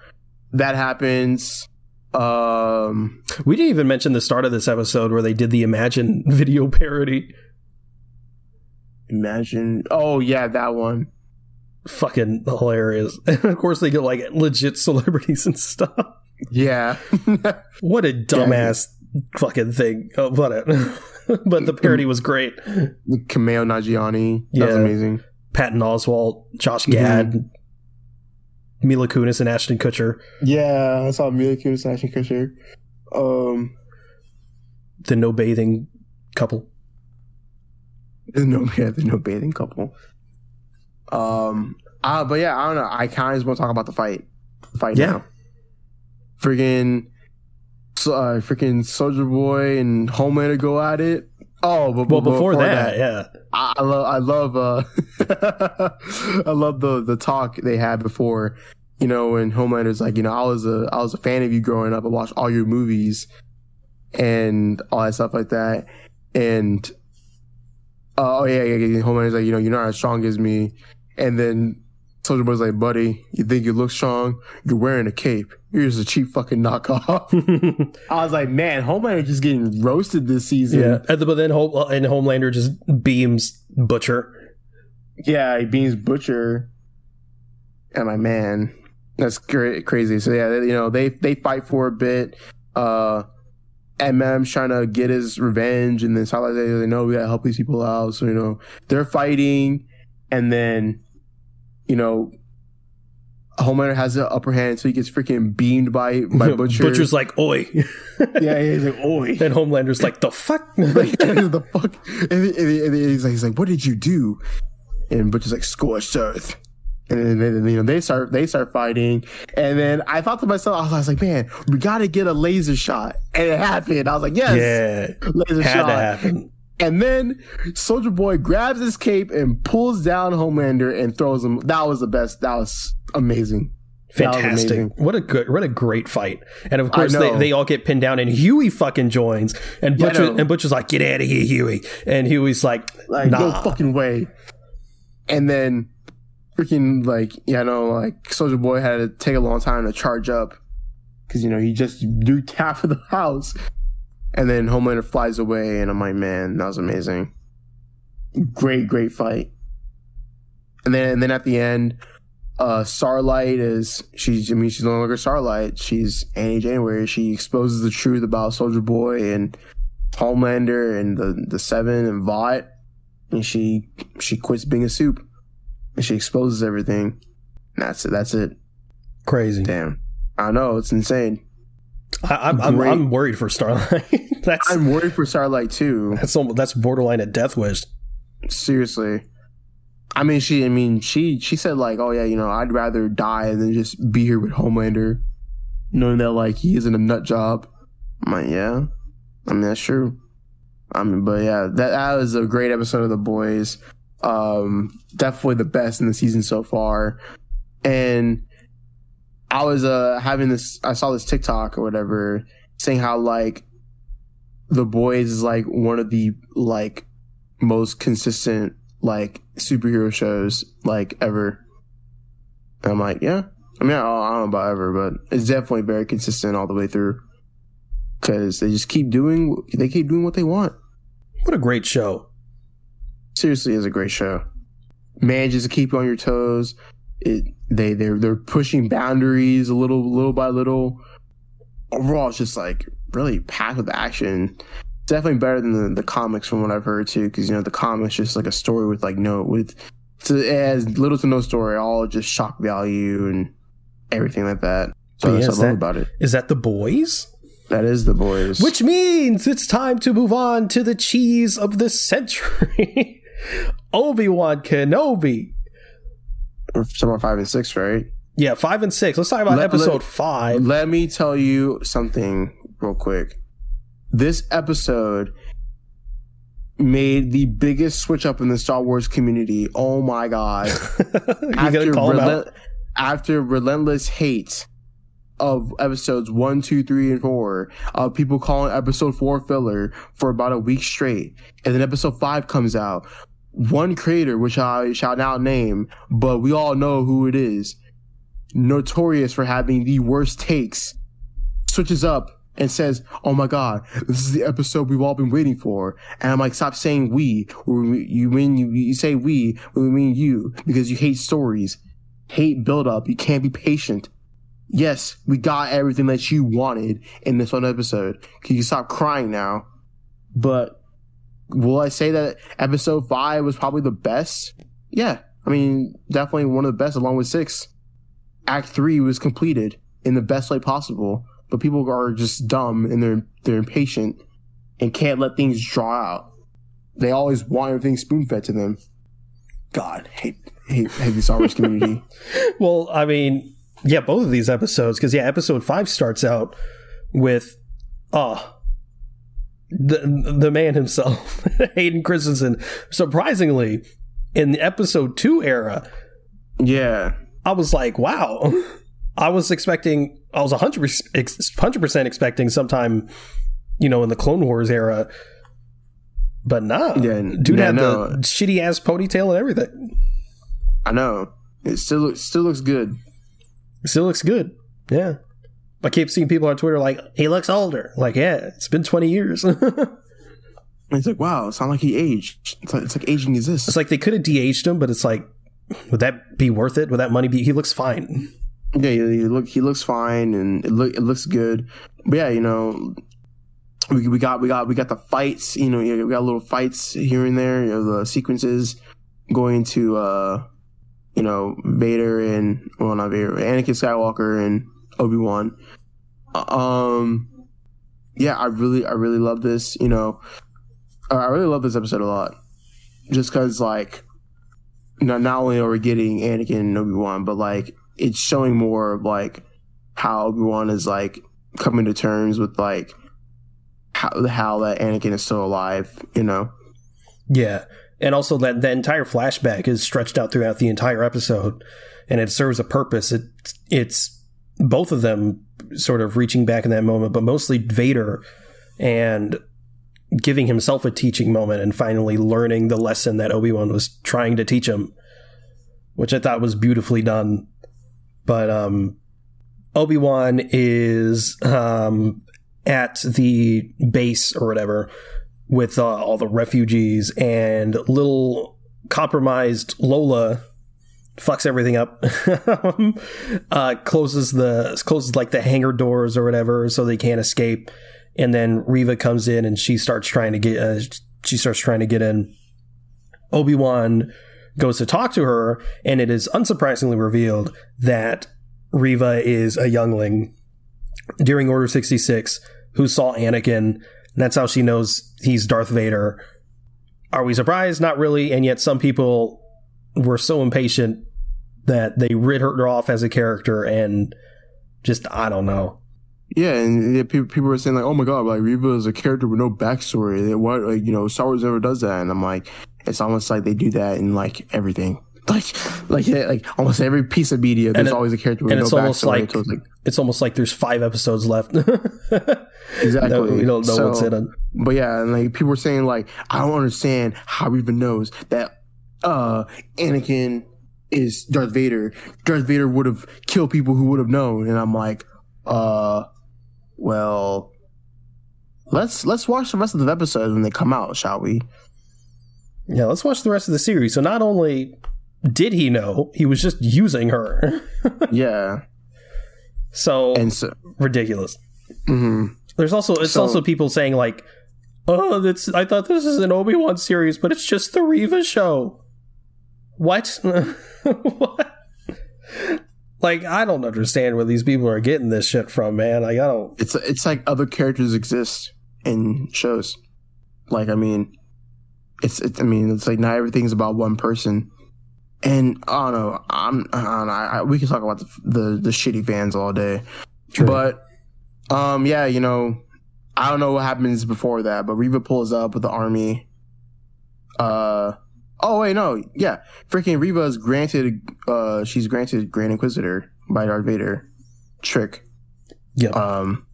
that happens. Um, We didn't even mention the start of this episode where they did the Imagine video parody. imagine. Oh yeah, that one. Fucking hilarious. And of course, they get like legit celebrities and stuff. Yeah. What a dumbass fucking thing. Oh, whatever. but the parody was great. Kumail Nanjiani. That was Yeah. amazing. Patton Oswalt, Josh Gad, Mila Kunis, and Ashton Kutcher. Yeah, I saw Mila Kunis and Ashton Kutcher. Um, The no bathing couple. There's no yeah, there's no bathing couple. Um uh but yeah, I don't know. I kinda just want to talk about the fight. The fight Yeah. now. Friggin' so uh freaking Soldier Boy and Homelander go at it. Oh, but, Well, but before, that, yeah. I, I love I love uh I love the the talk they had before. You know, when Homelander's like, you know, I was a I was a fan of you growing up. I watched all your movies and all that stuff like that. And uh, oh yeah, yeah, yeah. Homelander's like, you know, you're not as strong as me. And then Soldier Boy's like, buddy, you think you look strong? You're wearing a cape. You're just a cheap fucking knockoff. I was like, man, Homelander just getting roasted this season. Yeah, but then Home, and Homelander just beams Butcher. Yeah, he beams Butcher. And my man, that's great, crazy. So yeah, they- you know they they fight for a bit. Uh, MM's trying to get his revenge, and then they they know we gotta help these people out. So you know they're fighting, and then you know Homelander has the upper hand, so he gets freaking beamed by by Butcher. Butcher's like, oi. yeah, he's like, oi. and Homelander's like, the fuck? the fuck? And, and and he's like, he's like, what did you do? And Butcher's like, scorched earth. And then, then, you know they start they start fighting, and then I thought to myself, I was, I was like, man, we got to get a laser shot, and it happened. I was like, yes, yeah, laser had shot. to happen. And then Soldier Boy grabs his cape and pulls down Homelander and throws him. That was the best. That was amazing. Fantastic! amazing. What a good, what a great fight! And of course, they, they all get pinned down, and Huey fucking joins, and Yeah, Butcher know. and Butcher's like, "Get out of here, Huey!" And Huey's like, Like "Nah." no fucking way. And then freaking like yeah, know, like Soldier Boy had to take a long time to charge up because you know he just duped half of the house, and then Homelander flies away, and I'm like, man, that was amazing. Great, great fight. And then and then at the end, uh Starlight is she's I mean she's no longer Starlight. She's Annie January. She exposes the truth about Soldier Boy and Homelander and the the Seven and Vought, and she she quits being a supe, and she exposes everything. And that's it. That's it. crazy. Damn. I know it's insane. I, I'm, I'm I'm worried for Starlight. that's I'm worried for Starlight too. that's almost, that's borderline a death wish. Seriously. I mean, she. I mean, she. She said like, "Oh yeah, you know, I'd rather die than just be here with Homelander, knowing that like he isn't a nut job." I'm like, yeah. I mean, that's true. I mean, but yeah, that that was a great episode of The Boys. Um, definitely the best in the season so far. And I was uh having this. I saw this TikTok or whatever saying how like The Boys is like one of the like most consistent like superhero shows like ever. And I'm like, yeah. I mean, I don't, know about ever, but it's definitely very consistent all the way through. Because they just keep doing, they keep doing what they want. What a great show. Seriously, is a great show. Manages to keep you on your toes. It they they're they're pushing boundaries a little little by little. Overall, it's just like really packed with action. Definitely better than the, the comics from what I've heard too, because you know the comics just like a story with like no with so it has little to no story, all just shock value and everything like that. So But that's what I love that- about it. Is that the boys? That is the boys. Which means it's time to move on to the cheese of the century. Obi Wan Kenobi. Somewhere five and six, right? Yeah, five and six. Let's talk about Let- episode let- five. Let me tell you something real quick. This episode made the biggest switch up in the Star Wars community. Oh my god. you gonna call him out? after relentless hate of episodes one, two, three, and four, of people calling episode four filler for about a week straight. And then episode five comes out. One creator, which I shall now name, but we all know who it is, notorious for having the worst takes, switches up and says, "Oh my god, this is the episode we've all been waiting for." And I'm like, "Stop saying we. You when you, you say we, we mean you, because you hate stories, hate build up. You can't be patient." Yes, we got everything that you wanted in this one episode. Can you stop crying now? But will I say that episode five was probably the best? Yeah, I mean, definitely one of the best, along with six. Act three was completed in the best way possible, but people are just dumb and they're they're impatient and can't let things draw out. They always want everything spoon fed to them. God, hate hate, hate the Star Wars community. Well, I mean, yeah, both of these episodes, because yeah, episode five starts out with, oh, the the man himself, Hayden Christensen, surprisingly, in the episode two era, Yeah. I was like, wow. I was expecting, I was 100%, 100% expecting sometime, you know, in the Clone Wars era. But nah. Yeah, Dude yeah, had no. the shitty ass ponytail and everything. I know. It still still looks good. Still looks good. Yeah. I keep seeing people on Twitter like, he looks older. Like, yeah, it's been 20 years. it's it's like, wow, it's not like he aged. It's like, it's like aging exists. It's like they could have de-aged him, but it's like, would that be worth it? Would that money be? He looks fine. yeah, he, he look he looks fine and it look it looks good. But yeah, you know, we, we got we got we got the fights. You know, we got little fights here and there. You know, the sequences going to uh, you know, Vader and well, not Vader, Anakin Skywalker and Obi Wan. Um, yeah, I really I really love this. You know, I really love this episode a lot, just because like. Not, not only are we getting Anakin and Obi Wan, but like it's showing more of like how Obi Wan is like coming to terms with like how how that Anakin is still alive. You know, Yeah. And also that the entire flashback is stretched out throughout the entire episode and it serves a purpose. It it's both of them sort of reaching back in that moment, but mostly Vader and giving himself a teaching moment and finally learning the lesson that Obi-Wan was trying to teach him, which I thought was beautifully done. But um Obi-Wan is um at the base or whatever with uh, all the refugees and little compromised Lola fucks everything up uh, closes the closes like the hangar doors or whatever so they can't escape and then Reva comes in and she starts trying to get uh, she starts trying to get in Obi-Wan goes to talk to her and it is unsurprisingly revealed that Reva is a youngling during Order 66 who saw Anakin that's how she knows he's Darth Vader. Are we surprised? Not really. And yet, some people were so impatient that they rid her off as a character and just, I don't know. yeah, and yeah, people people were saying like, oh my god, like Reva is a character with no backstory. What like you know, Star Wars never does that, and I'm like, it's almost like they do that in like everything. Like, like, like almost every piece of media, there's it- always a character with no it's backstory. like- so it's like It's almost like there's five episodes left. exactly. we don't know So- what's in it. But yeah, and like people were saying like, I don't understand how Reva knows that uh Anakin is Darth Vader. Darth Vader would have killed people who would have known, and I'm like, uh, well, let's let's watch the rest of the episodes when they come out, shall we? Yeah, let's watch the rest of the series. So not only did he know, he was just using her. yeah, so and so ridiculous. mhm. There's also it's So- also people saying like, "Oh, that's I thought this is an Obi Wan series, but it's just the Reva show." What? what? Like I don't understand where these people are getting this shit from, man. Like I don't. it's it's like other characters exist in shows. Like I mean, it's it's I mean it's like not everything's about one person. And I don't know. I'm I don't know. I, I, we can talk about the, the the shitty fans all day, True. but um yeah, you know, I don't know what happens before that, but Reva pulls up with the army. Uh oh wait no yeah freaking Reva is granted uh she's granted Grand Inquisitor by Darth Vader trick Yeah. um,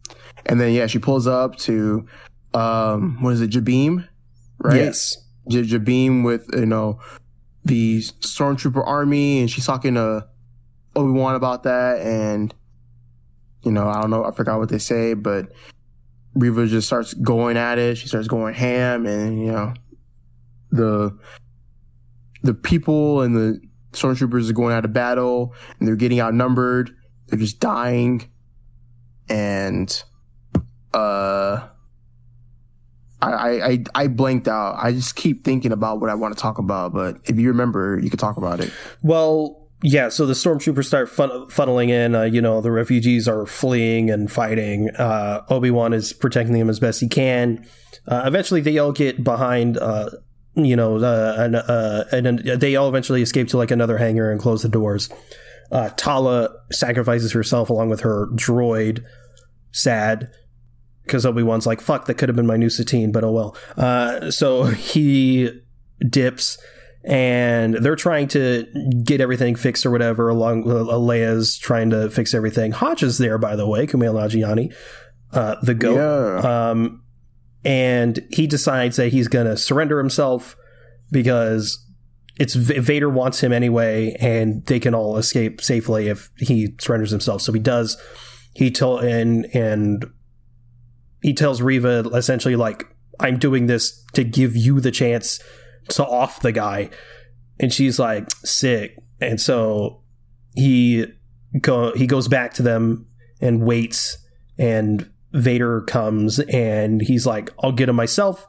and then yeah, she pulls up to um, what is it, Jabiim, right? Yes. J- Jabiim with you know the stormtrooper army, and she's talking to Obi Wan about that, and you know I don't know, I forgot what they say, but Reva just starts going at it. She starts going ham, and you know the the people and the stormtroopers are going out of battle, and they're getting outnumbered. They're just dying and uh I, I I blanked out. I just keep thinking about what I want to talk about, but if you remember, you could talk about it. Well, yeah. So the stormtroopers start fun- funneling in. Uh, you know, the refugees are fleeing and fighting. Uh, Obi Wan is protecting them as best he can. Uh, eventually, they all get behind. You know, uh, and, uh, and they all eventually escape to like another hangar and close the doors. Uh, Tala sacrifices herself along with her droid, sad, because Obi Wan's like, "Fuck, that could have been my new Satine," but oh well. Uh, so he dips, and they're trying to get everything fixed or whatever. Along uh, Leia's trying to fix everything. Haja is there, by the way, Kumail Nanjiani, uh, the goat. Yeah. Um, and he decides that he's going to surrender himself because it's Vader wants him anyway, and they can all escape safely if he surrenders himself. So he does. He told and and he tells Reva essentially like, "I'm doing this to give you the chance to off the guy," and she's like, "Sick." And so he go he goes back to them and waits, and Vader comes and he's like, "I'll get him myself."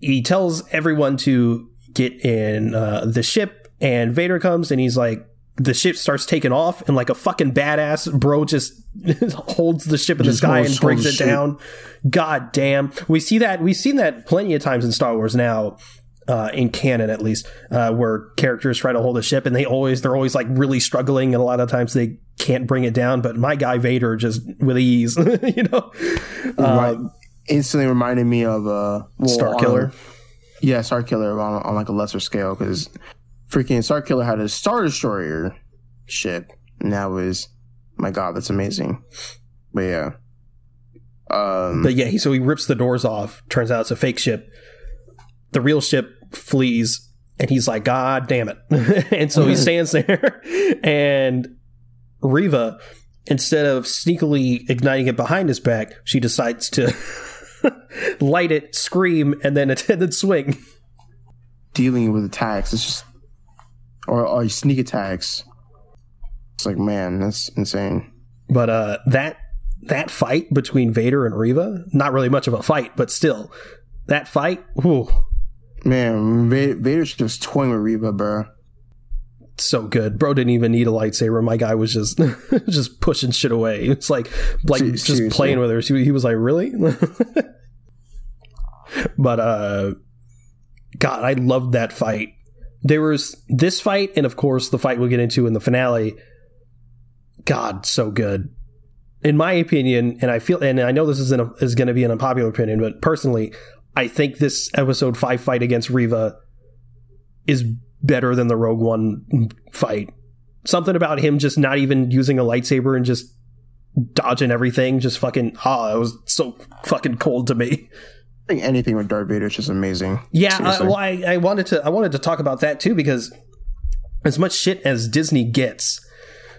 He tells everyone to get in uh, the ship, and Vader comes and he's like, the ship starts taking off, and like a fucking badass bro just holds the ship in Just the sky and brings it down. God damn, we see that we've seen that plenty of times in Star Wars now. Uh, in canon, at least, uh, where characters try to hold a ship and they always they're always like really struggling, and a lot of times they can't bring it down. But my guy Vader just with ease, you know. right. Instantly reminded me of uh, well, Star Killer. a- yeah, Star Killer on, on like a lesser scale because freaking Star Killer had a Star Destroyer ship, and that was my god, that's amazing. But yeah, um, But yeah, he, so he rips the doors off. Turns out it's a fake ship. The real ship flees, and he's like, "God damn it!" and so he stands there, and Reva, instead of sneakily igniting it behind his back, she decides to light it, scream, and then attended swing. dealing with attacks, it's just or, or sneak attacks. It's like man, that's insane. But uh, that that fight between Vader and Reva, not really much of a fight, but still, that fight, whew, Man, Va- Vader's just toying with Reva, bro. So good. Bro didn't even need a lightsaber. My guy was just just pushing shit away. It's like like just playing with her. She, he was like, "Really?" but uh god, I loved that fight. There was this fight and of course the fight we'll get into in the finale. God, so good. In my opinion, and I feel and I know this is an, is going to be an unpopular opinion, but personally, I think this episode 5 fight against Reva is better than the Rogue One fight. Something about him just not even using a lightsaber and just dodging everything, just fucking ah, it was so fucking cold to me. I think anything with Darth Vader is just amazing. Yeah, Seriously. well, I, I wanted to I wanted to talk about that too because as much shit as Disney gets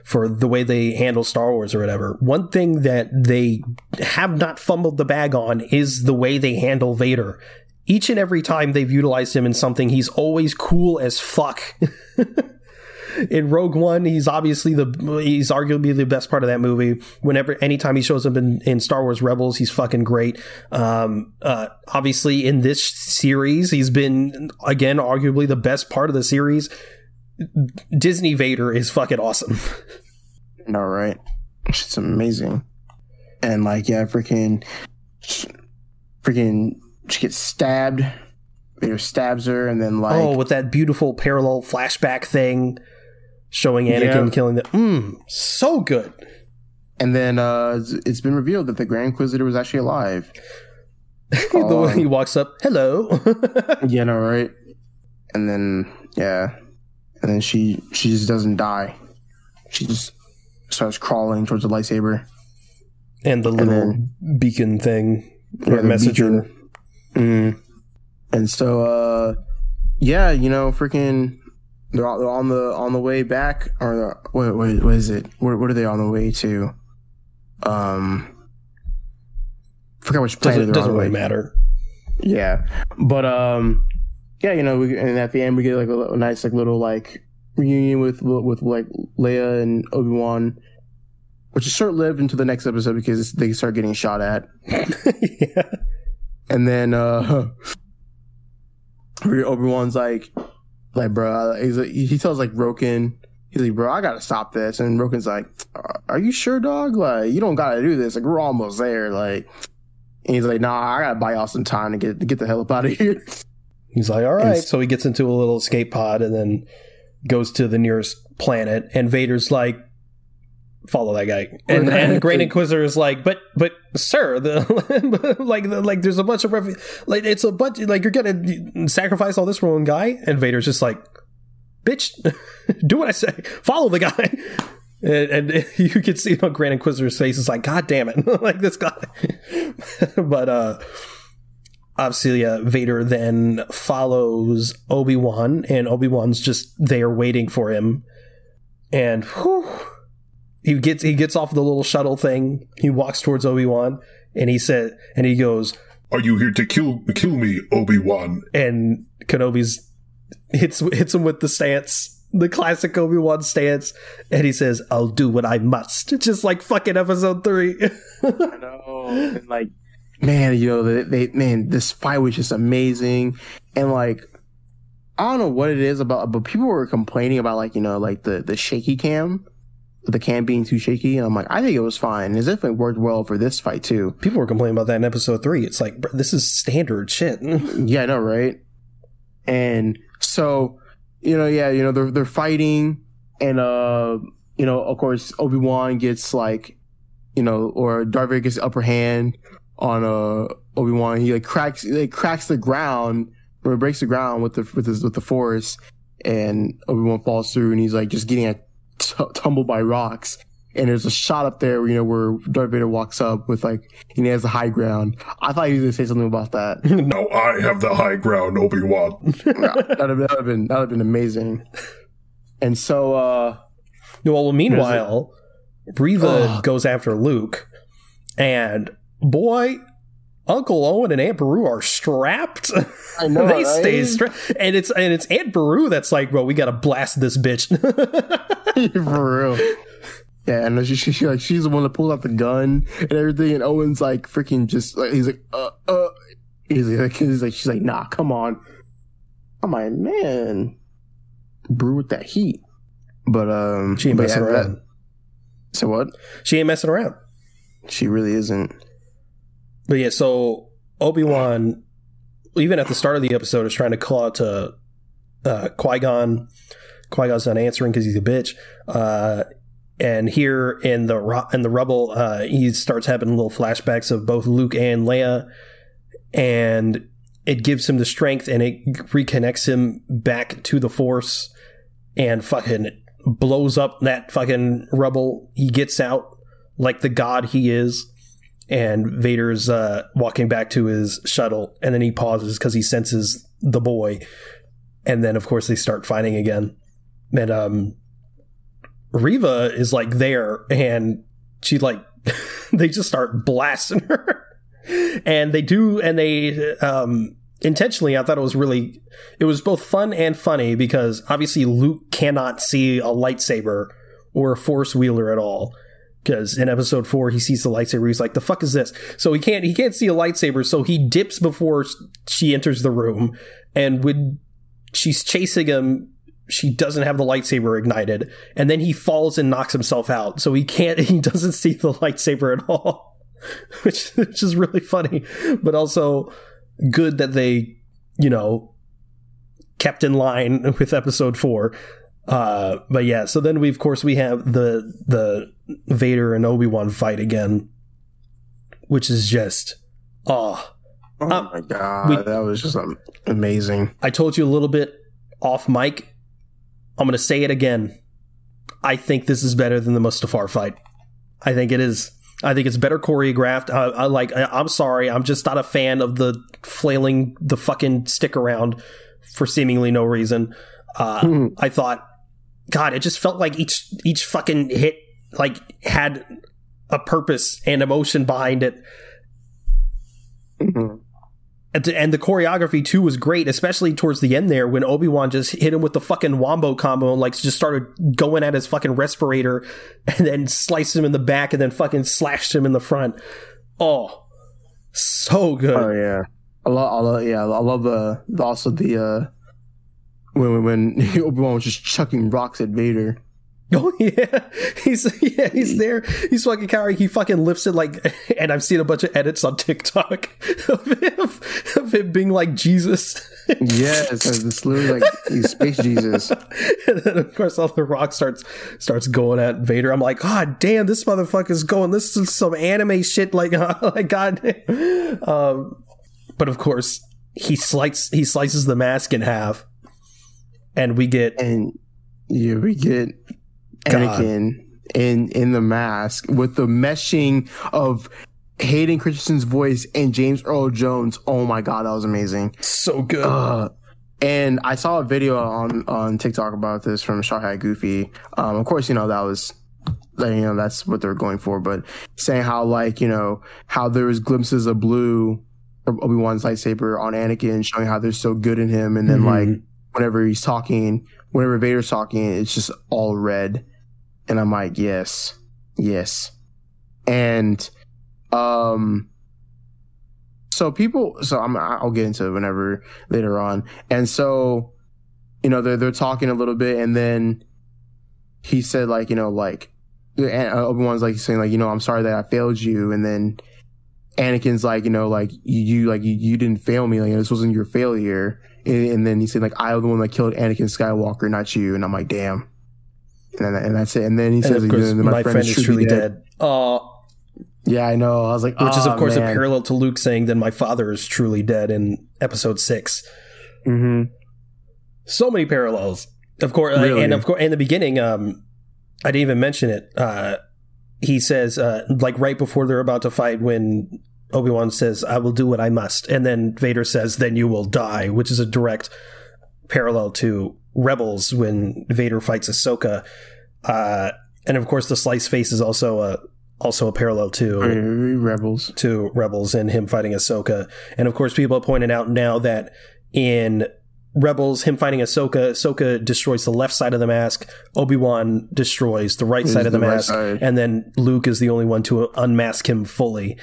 for the way they handle Star Wars or whatever, one thing that they have not fumbled the bag on is the way they handle Vader. Each and every time they've utilized him in something, he's always cool as fuck. in Rogue One, he's obviously the he's arguably the best part of that movie. Whenever anytime he shows up in, in Star Wars Rebels, he's fucking great. Um, uh, obviously in this series, he's been again arguably the best part of the series. Disney Vader is fucking awesome. No, right? It's amazing. And like, yeah, freaking, freaking, she gets stabbed. Vader stabs her, and then like, oh, with that beautiful parallel flashback thing showing Anakin Yeah. killing the mm, so good. and then uh, it's- been revealed that the Grand Inquisitor was actually alive. the way he walks up, hello. Yeah, no, right? And then yeah, and then she she just doesn't die. She just starts crawling towards the lightsaber. and the little beacon thing or the messenger. beacon. Mm. And so, uh, yeah, you know, freaking, they're, all, they're on the on the way back, or what? What, what is it? What, what are they on the way to? Um, forgot which planet Doesn't, doesn't really matter. Yeah, but um, yeah, you know, we, and at the end we get like a, a nice like little like reunion with with like Leia and Obi Wan, which is short lived until the next episode because they start getting shot at. yeah. And then uh Obi Wan's like, like, bro, he's like, he tells like Roken, he's like, bro, I gotta stop this. And Roken's like, are you sure, dog? Like, you don't gotta do this. Like, we're almost there. Like, and he's like, nah, I gotta buy y'all some time to get to get the hell up out of here. He's like, all right. And- So he gets into a little escape pod and then goes to the nearest planet. And Vader's like, follow that guy. And and Grand Inquisitor is like, but but sir, the like the, like there's a bunch of ref- like it's a bunch like you're gonna sacrifice all this for one guy, and Vader's just like, bitch, do what I say, follow the guy. And, and you can see on Grand Inquisitor's face is like, God damn it, like this guy. but uh obviously uh, Vader then follows Obi Wan, and Obi Wan's just there waiting for him, and whew, he gets he gets off the little shuttle thing. He walks towards Obi Wan, and he said, and he goes, "Are you here to kill kill me, Obi Wan?" And Kenobi's hits hits him with the stance. The classic Obi Wan stance, and he says, "I'll do what I must," just like fucking episode three. I know, and like man, you know, they, they man, this fight was just amazing, and like I don't know what it is about, but people were complaining about like you know like the the shaky cam, the cam being too shaky, and I'm like, I think it was fine. It definitely worked well for this fight too. People were complaining about that in episode three. It's like this is standard shit. yeah, I know, right? And so you know, yeah, you know, they're they're fighting, and uh, you know, of course, Obi Wan gets like, you know, or Darth Vader gets the upper hand on uh Obi Wan. He like cracks, he, like cracks the ground, or breaks the ground with the with his with the Force, and Obi Wan falls through, and he's like just getting a t- tumbled by rocks. And there's a shot up there, you know, where Darth Vader walks up with like, he has the high ground. I thought he was gonna say something about that. no, I have the high ground, Obi Wan. that'd, have, that'd have been that'd have been amazing. And so, uh, well, meanwhile, Reva goes after Luke, and boy, Uncle Owen and Aunt Beru are strapped. I know they right? stay strapped, and it's and it's Aunt Beru that's like, "Well, we got to blast this bitch." For real. Yeah, and she, she, she, like she's the one that pulls out the gun and everything, and Owen's like freaking just like he's like uh uh he's like he's like she's like nah come on, I'm like man, Beru with that heat, but um she ain't messing around. That, so what? She ain't messing around. She really isn't. But yeah, so Obi Wan, even at the start of the episode, is trying to call out to uh, Qui Gon. Qui Gon's not answering because he's a bitch. Uh, and here in the in the rubble, uh, he starts having little flashbacks of both Luke and Leia, and it gives him the strength and it reconnects him back to the Force, and fucking blows up that fucking rubble. He gets out like the god he is, and Vader's uh, walking back to his shuttle, and then he pauses because he senses the boy, and then of course they start fighting again, and um Reva is like there and she like they just start blasting her. and they do and they um intentionally I thought it was really it was both fun and funny because obviously Luke cannot see a lightsaber or a force wielder at all because in episode 4 he sees the lightsaber. He's like the fuck is this? So he can't he can't see a lightsaber so he dips before she enters the room and when she's chasing him she doesn't have the lightsaber ignited and then he falls and knocks himself out. So he can't he doesn't see the lightsaber at all which, which is really funny but also good that they you know kept in line with episode 4 uh but yeah so then we of course we have the the Vader and Obi-Wan fight again which is just oh Oh um, my god, we, that was just amazing. I told you a little bit off mic I'm going to say it again. I think this is better than the Mustafar fight. I think it is. I think it's better choreographed. I, I like. I, am sorry. I'm just not a fan of the flailing the fucking stick around for seemingly no reason. Uh. I thought, God, it just felt like each each fucking hit like had a purpose and emotion behind it. Mm-hmm and the choreography too was great, especially towards the end there when Obi Wan just hit him with the fucking wombo combo and like just started going at his fucking respirator, and then sliced him in the back and then fucking slashed him in the front. Oh, so good. Oh yeah, I love, I love yeah, I love the, the also the uh when when Obi Wan was just chucking rocks at Vader. Oh yeah, he's yeah he's there. He's fucking carrying. He fucking lifts it like, and I've seen a bunch of edits on TikTok of him, of him being like Jesus. yes, it's literally like he's space Jesus. and then of course all the rock starts starts going at Vader. I'm like, God damn, this motherfucker's going. This is some anime shit. Like, like God. Um, but of course he slices he slices the mask in half, and we get And yeah, we get God. Anakin in in the mask with the meshing of Hayden Christensen's voice and James Earl Jones. Oh my god, that was amazing. so good. Uh, and I saw a video on on TikTok about this from Shot Hat Goofy. Um, of course, you know that was that, you know that's what they're going for, but saying how like you know how there was glimpses of blue Obi Wan's lightsaber on Anakin, showing how they're so good in him, and then Mhm. like whenever he's talking, whenever Vader's talking, it's just all red, and I'm like, yes, yes, and um so people so i'm i'll get into it whenever later on. And so you know they're they're talking a little bit and then he said like you know like and uh, obi-wan's like saying like you know i'm sorry that i failed you. And then anakin's like you know like you, you like you, you didn't fail me. Like this wasn't your failure and, and then he said like I'm the one that killed anakin skywalker not you and i'm like damn and, then, and that's it and then he says course, you know, my, friend, is truly dead. Uh, yeah i know i was like which is of course a parallel to Luke saying, "Then my father is truly dead" in Episode Six. Mhm. So many parallels, of course, uh, and of course, in the beginning, um, I didn't even mention it. Uh, he says, uh, like right before they're about to fight, when Obi Wan says, "I will do what I must," and then Vader says, "Then you will die," which is a direct parallel to Rebels when Vader fights Ahsoka. Uh, and of course, the slice face is also a also a parallel to rebels to Rebels and him fighting Ahsoka. And of course, people are pointing out now that in Rebels, him fighting Ahsoka, Ahsoka destroys the left side of the mask, Obi Wan destroys the right side of the, the mask, side. and then Luke is the only one to unmask him fully.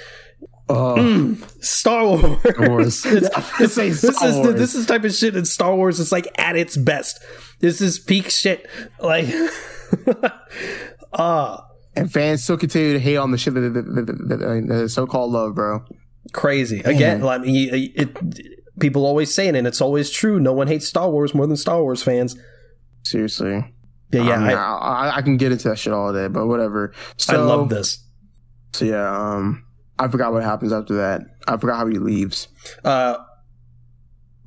Oh Star Wars. Wars. It's- I say this Star is Wars. this is type of shit in Star Wars. It's like at its best. This is peak shit. Like, ah, and fans still continue to hate on the shit that, that, that, that, that, that so-called love, bro. crazy again. Mean, it, it, people always saying it, and it's always true. No one hates Star Wars more than Star Wars fans. Seriously. Yeah, yeah. I, mean, I, I, I, I can get into that shit all day, but whatever. So, I love this. So yeah, um, I forgot what happens after that. I forgot how he leaves. Uh,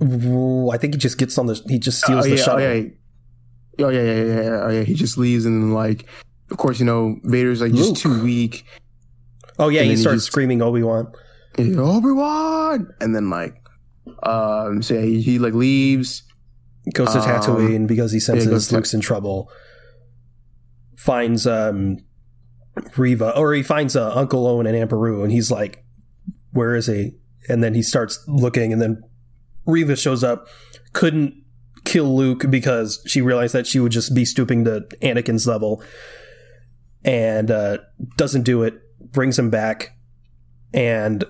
I think he just gets on the. He just steals oh, the yeah, shuttle. oh yeah, oh yeah, yeah, yeah, yeah, oh, yeah. He just leaves, and then like, of course, you know, Vader's like Luke. just too weak. Oh yeah, he he starts just- screaming Obi Wan. Obi Wan, and then like, um, so yeah, he, he like leaves. Goes to Um, Tatooine because he senses to- Luke's in trouble. Finds um, Reva, or he finds uh, Uncle Owen and Aunt Beru, and he's like, "Where is he?" And then he starts looking, and then Reva shows up. Couldn't kill Luke because she realized that she would just be stooping to Anakin's level, and uh, doesn't do it. Brings him back, and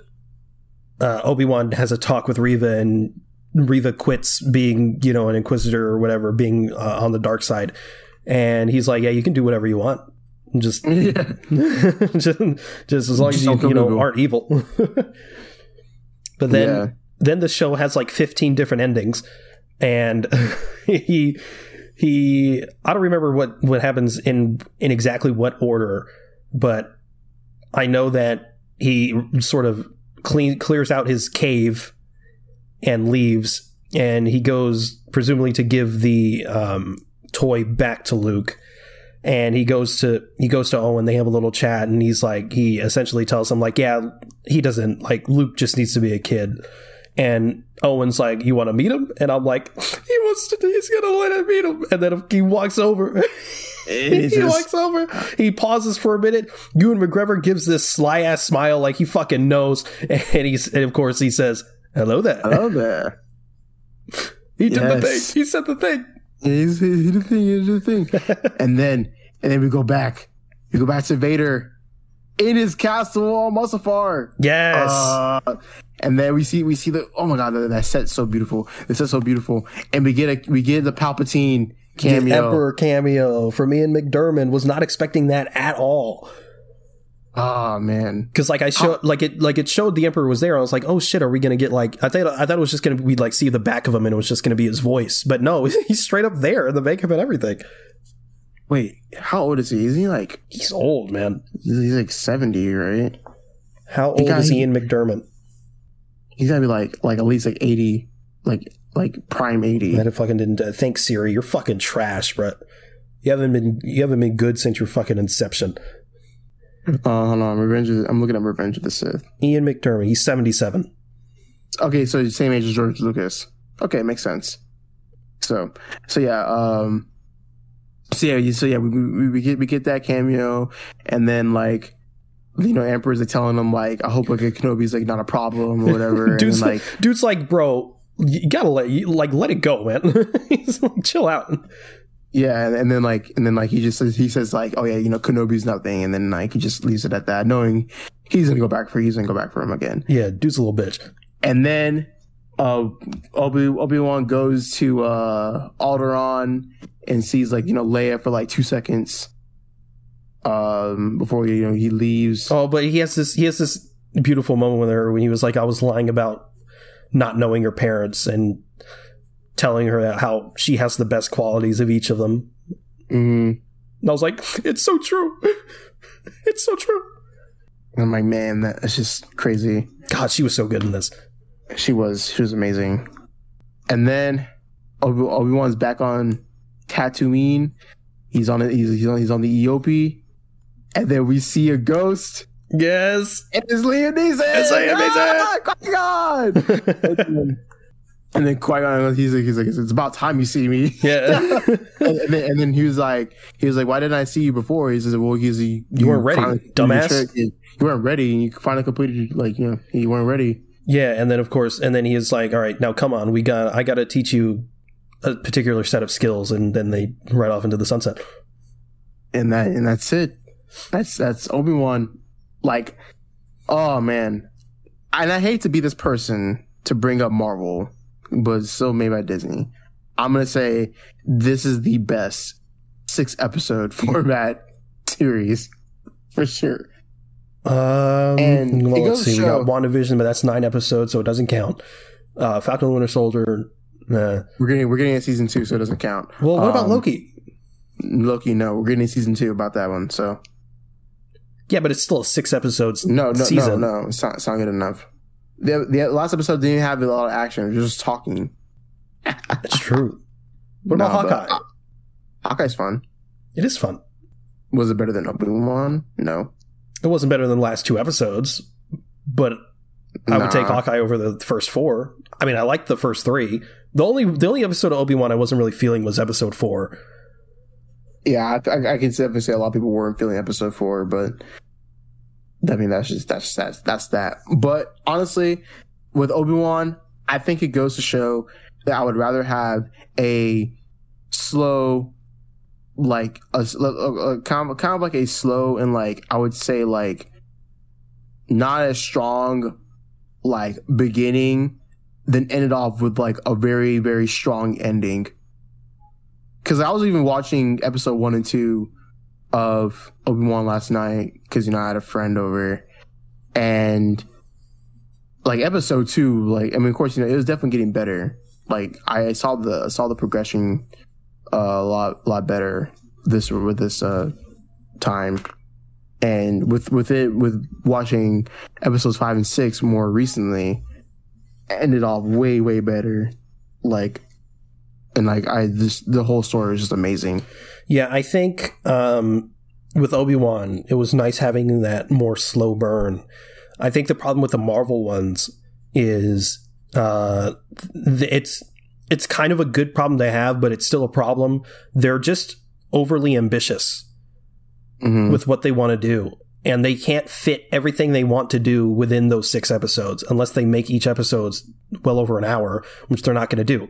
uh, Obi Wan has a talk with Reva, and Reva quits being, you know, an Inquisitor or whatever, being uh, on the dark side, and he's like, "Yeah, you can do whatever you want, just yeah, just, just as long Just as you, you know people." aren't evil." but then yeah. then the show has like 15 different endings and he he i don't remember what what happens in in exactly what order but i know that he sort of clean clears out his cave and leaves and he goes presumably to give the um, toy back to luke and he goes to he goes to Owen. They have a little chat, and he's like, he essentially tells him like, yeah, he doesn't like Luke just needs to be a kid. And Owen's like, you want to meet him? And I'm like, he wants to. He's gonna let him meet him. And then he walks over. he just- walks over. He pauses for a minute. Ewan McGregor gives this sly ass smile, like he fucking knows. And he's and of course he says, "Hello there." Hello there. He did the thing. He said the thing. He's, did the thing. He's the thing. and then, and then we go back. We go back to Vader in his castle on Mustafar. Yes. Uh, and then we see we see the oh my god that, that set's so beautiful. The set's so beautiful, and we get a we get the Palpatine cameo. The Emperor cameo from Ian McDiarmid was not expecting that at all. Oh man, Because like I showed, like it, like it showed the Emperor was there. I was like, oh shit, are we gonna get like? I thought, I thought it was just gonna be like see the back of him and it was just gonna be his voice, but no, he's straight up there, the makeup and everything. Wait, how old is he? Is he like He's old, man. he's like seventy, right? How old got- is he- Ian McDiarmid? He's gotta be like like at least like eighty, like like prime eighty. That fucking didn't. Uh, thanks, Siri. You're fucking trash, bro. You haven't been you haven't been good since your fucking inception. Uh, hold on, Revenge. Of, I'm looking at Revenge of the Sith. Ian McDiarmid. He's 77. Okay, so the same age as George Lucas. Okay, makes sense. So, so yeah, um, so yeah, so yeah, we, we, we get we get that cameo, and then like, you know, Emperor's like telling him like, I hope like Kenobi's like not a problem or whatever, and dude's like, like, dude's like, bro, you gotta let you like let it go, man. He's like, chill out. yeah, and, and then like, and then like he just says he says like, oh yeah, you know, Kenobi's nothing, and then like he just leaves it at that, knowing he's gonna go back for he's gonna go back for him again. Yeah, dude's a little bitch. and then uh Obi Obi Wan goes to uh Alderaan and sees like you know Leia for like two seconds um before you know he leaves. Oh, but he has this he has this beautiful moment with her when he was like, I was lying about not knowing her parents and telling her how she has the best qualities of each of them. Mhm. And I was like, it's so true. It's so true. And I'm like, man, that's just crazy. God, she was so good in this. She was she was amazing. And then Obi Obi Wan's back on Tatooine. He's on it. He's, he's on he's on the eopie. And then we see a ghost. Yes. And it's Liam Neeson. It's Liam Neeson. Ah, Qui-Gon! and then Qui Gon, he's like, he's like, it's about time you see me. yeah. and, and then, and then he was like, he was like, why didn't I see you before? He says, well, he's you, You weren't ready, finally completed your dumbass. trick. You weren't ready, and you finally completed, like, you know, you weren't ready. Yeah, and then of course, and then he is like, "All right, now come on, we got, I got to teach you a particular set of skills," and then they ride off into the sunset. And that, and that's it. That's that's Obi Wan. Like, oh man, and I hate to be this person to bring up Marvel, but still made by Disney. I'm gonna say this is the best six episode format series for sure. Um, And well, let's see, we got show- WandaVision, but that's nine episodes, so it doesn't count. Uh, Falcon and Winter Soldier. Nah. We're getting we're getting a season two, so it doesn't count. Well, what about Um, Loki? Loki, no, we're getting a season two about that one. So Yeah, but it's still a six episodes no, no, season. no, no, it's not, it's not good enough. The, the last episode didn't have a lot of action; it was just talking. It's true. What about No, but- Hawkeye? Hawkeye's fun. It is fun. Was it better than Obi Wan? No, It wasn't better than the last two episodes, but I would take Hawkeye over the first four. I mean, I liked the first three. The only the only episode of Obi Wan I wasn't really feeling was episode four. Yeah, I, I, I can definitely say a lot of people weren't feeling episode four, but I mean that's just that's that's that's that. But honestly, with Obi Wan, I think it goes to show that I would rather have a slow, like a, a, a kind of kind of like a slow and like I would say like not as strong like beginning then ended off with like a very very strong ending because I was even watching episode one and two of Obi Wan last night because you know I had a friend over, and like episode two, like I mean, of course, you know, it was definitely getting better. Like I saw the saw the progression a lot lot better this with this uh, time, and with with it with watching episodes five and six more recently, ended off way way better. Like and like I just the whole story is just amazing. Yeah, I think um, with Obi Wan, it was nice having that more slow burn. I think the problem with the Marvel ones is uh, it's it's kind of a good problem to have, but it's still a problem. They're just overly ambitious Mhm. with what they want to do. And they can't fit everything they want to do within those six episodes unless they make each episode well over an hour, which they're not going to do.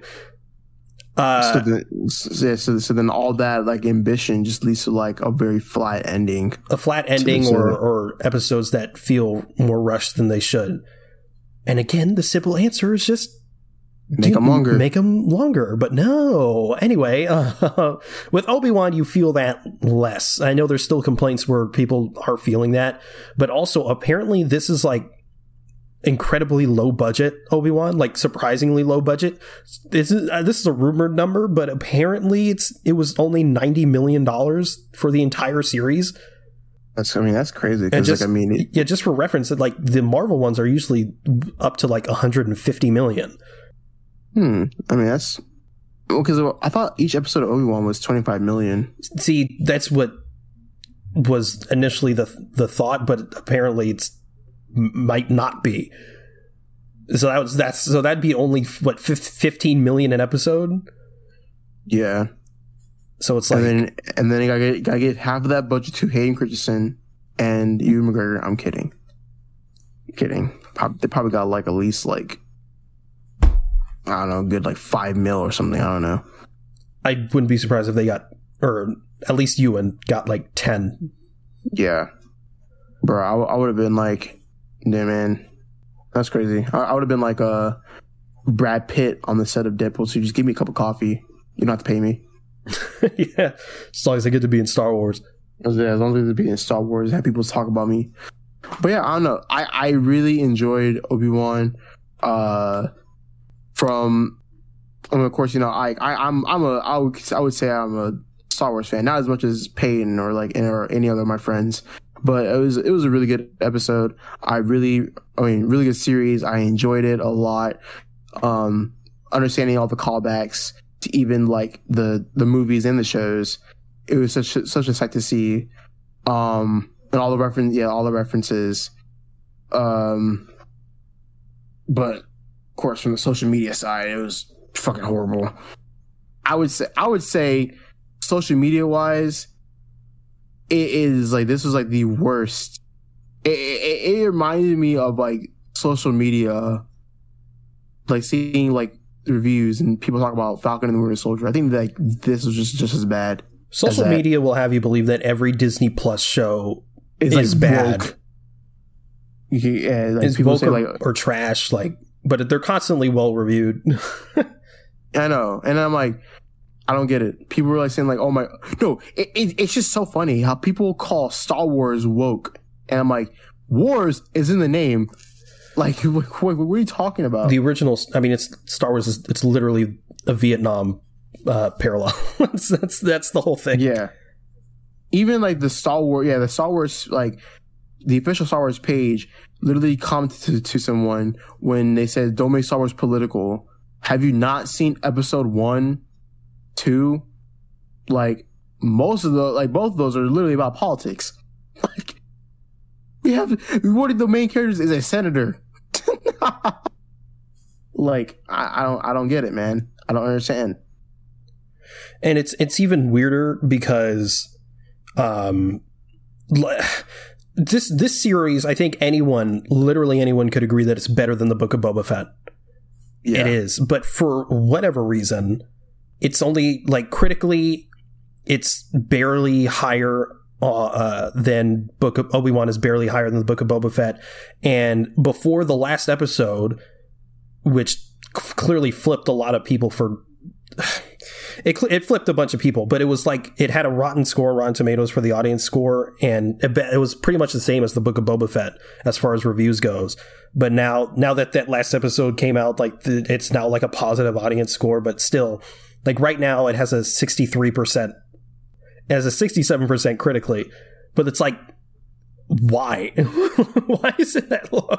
Uh, so, then, so, so, so then all that like ambition just leads to like a very flat ending. a flat ending or, or episodes that feel more rushed than they should. And again, the simple answer is just Make them longer. Make them longer, but no. Anyway, uh, with Obi Wan, you feel that less. I know there's still complaints where people are feeling that, but also apparently this is like incredibly low budget Obi Wan, like surprisingly low budget. This is uh, this is a rumored number, but apparently it's it was only ninety million dollars for the entire series. That's I mean that's crazy. Because like I mean, it, yeah, just for reference, like the Marvel ones are usually up to like 150 million. Hmm. I mean that's well because I thought each episode of Obi Wan was twenty five million. See, that's what was initially the the thought, but apparently it's might not be. So that was that's so that'd be only what fif- 15 million an episode. Yeah, So it's like and then and then you gotta get, gotta get half of that budget to Hayden Christensen and Ewan McGregor. I'm kidding, kidding. They probably got like at least like don't know, good like five mil or something. I don't know. I wouldn't be surprised if they got or at least Ewan got like 10. Yeah, bro, I, I would have been like, yeah, man, that's crazy. I, I would have been like uh Brad Pitt on the set of Deadpool. So just give me a cup of coffee. You don't have to pay me. yeah, as long as I get to be in Star Wars. As, as long as be in Star Wars, have people talk about me. But yeah, I don't know. I, I really enjoyed Obi Wan. Uh, from, I mean, of course, you know, I, I I'm I'm a I would I would say I'm a Star Wars fan, not as much as Peyton or like or any other of my friends. But it was it was a really good episode. I really, I mean, really good series. I enjoyed it a lot. Um, understanding all the callbacks to even like the the movies and the shows it was such such a sight to see um and all the reference yeah all the references um but of course from the social media side it was fucking horrible i would say i would say social media wise it is like this was like the worst it, it, it reminded me of like social media like seeing like reviews and people talk about falcon and the winter soldier i think like this was just just as bad Social that- media will have you believe that every Disney Plus show it's is bad. woke. Yeah, like is people say or, like or trash, like, but they're constantly well reviewed. I know, and I'm like, I don't get it. People were like saying like, oh my, no, it, it, it's just so funny how people call Star Wars woke, and I'm like, wars is in the name. Like, what, what, what are you talking about? the original, I mean, it's Star Wars. Is, it's literally a Vietnam uh, parallel. that's, that's that's the whole thing. yeah, even like the Star Wars, yeah, the Star Wars like the official Star Wars page literally commented to, to someone when they said, "Don't make Star Wars political." Have you not seen Episode One, Two? Like most of the like both of those are literally about politics. Like we have one of the main characters is a senator. like I, I don't I don't get it, man. I don't understand. and it's it's even weirder because um this this series i think anyone literally anyone could agree that it's better than the book of boba fett. Yeah. it is. But for whatever reason it's only like critically it's barely higher uh, uh, than book of obi-wan is barely higher than the book of boba fett. And before the last episode which c- clearly flipped a lot of people for it, it flipped a bunch of people, but it was like it had a rotten score, Rotten Tomatoes for the audience score, and it, it was pretty much the same as the Book of Boba Fett as far as reviews goes. But now, now that that last episode came out, like it's now like a positive audience score, but still, like right now, it has a sixty three percent, as a sixty seven percent critically, but it's like, why? why is it that low?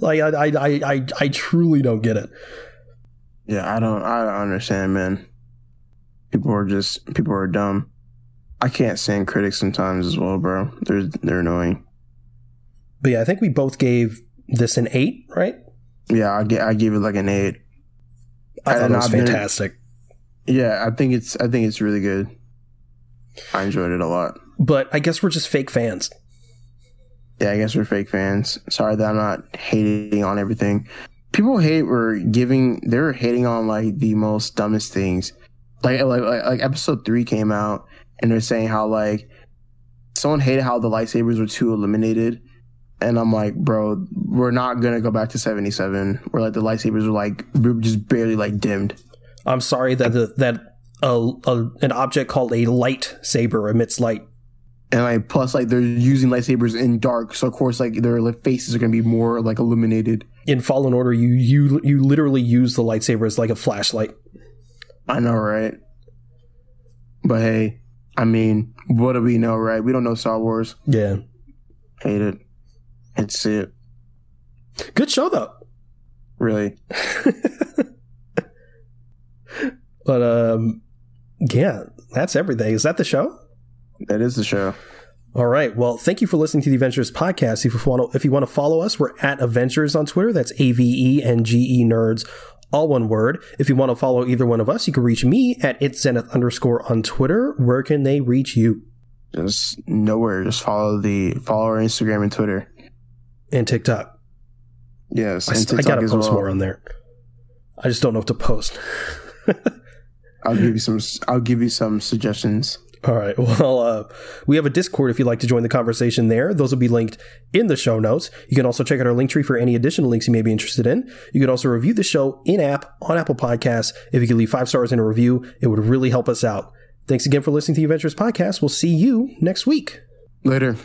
Like I, I, I, I truly don't get it. Yeah, I don't I don't understand, man. People are just people are dumb. I can't stand critics sometimes as well, bro. They're they're annoying. But yeah, I think we both gave this an eight, right? Yeah, I get I give it like an eight. I thought it was I've been- fantastic. Yeah, I think it's I think it's really good. I enjoyed it a lot. But I guess we're just fake fans. Yeah, I guess we're fake fans. Sorry that I'm not hating on everything. People hate we're giving they're hating on like the most dumbest things. Like like like, episode three came out and they're saying how like someone hated how the lightsabers were too illuminated. and I'm like, bro, we're not gonna go back to 77, where like the lightsabers were like just barely like dimmed. I'm sorry that the, that a, a, an object called a lightsaber emits light. And like plus like they're using lightsabers in dark, so of course like their like, faces are gonna be more like illuminated. In Fallen Order, you you you literally use the lightsaber as like a flashlight. I know, right? But hey, I mean, what do we know, right? We don't know Star Wars. Yeah, hate it. It's it. Good show though. Really. but um, yeah, that's everything. Is that the show? That is the show. All right. Well, thank you for listening to the Avengenerds podcast. If you want to, if you want to follow us, we're at Avengenerds on Twitter. That's A V E N G E Nerds, all one word. If you want to follow either one of us, you can reach me at it's zenith underscore on Twitter. Where can they reach you? Just nowhere. Just follow the follow our Instagram and Twitter and TikTok. Yes, I, I gotta post well. more on there. I just don't know what to post. I'll give you some. I'll give you some suggestions. All right. Well, uh, we have a Discord if you'd like to join the conversation there. Those will be linked in the show notes. You can also check out our link tree for any additional links you may be interested in. You can also review the show in app on Apple Podcasts. If you could leave five stars in a review, it would really help us out. Thanks again for listening to the Avengenerds Podcast. We'll see you next week. Later.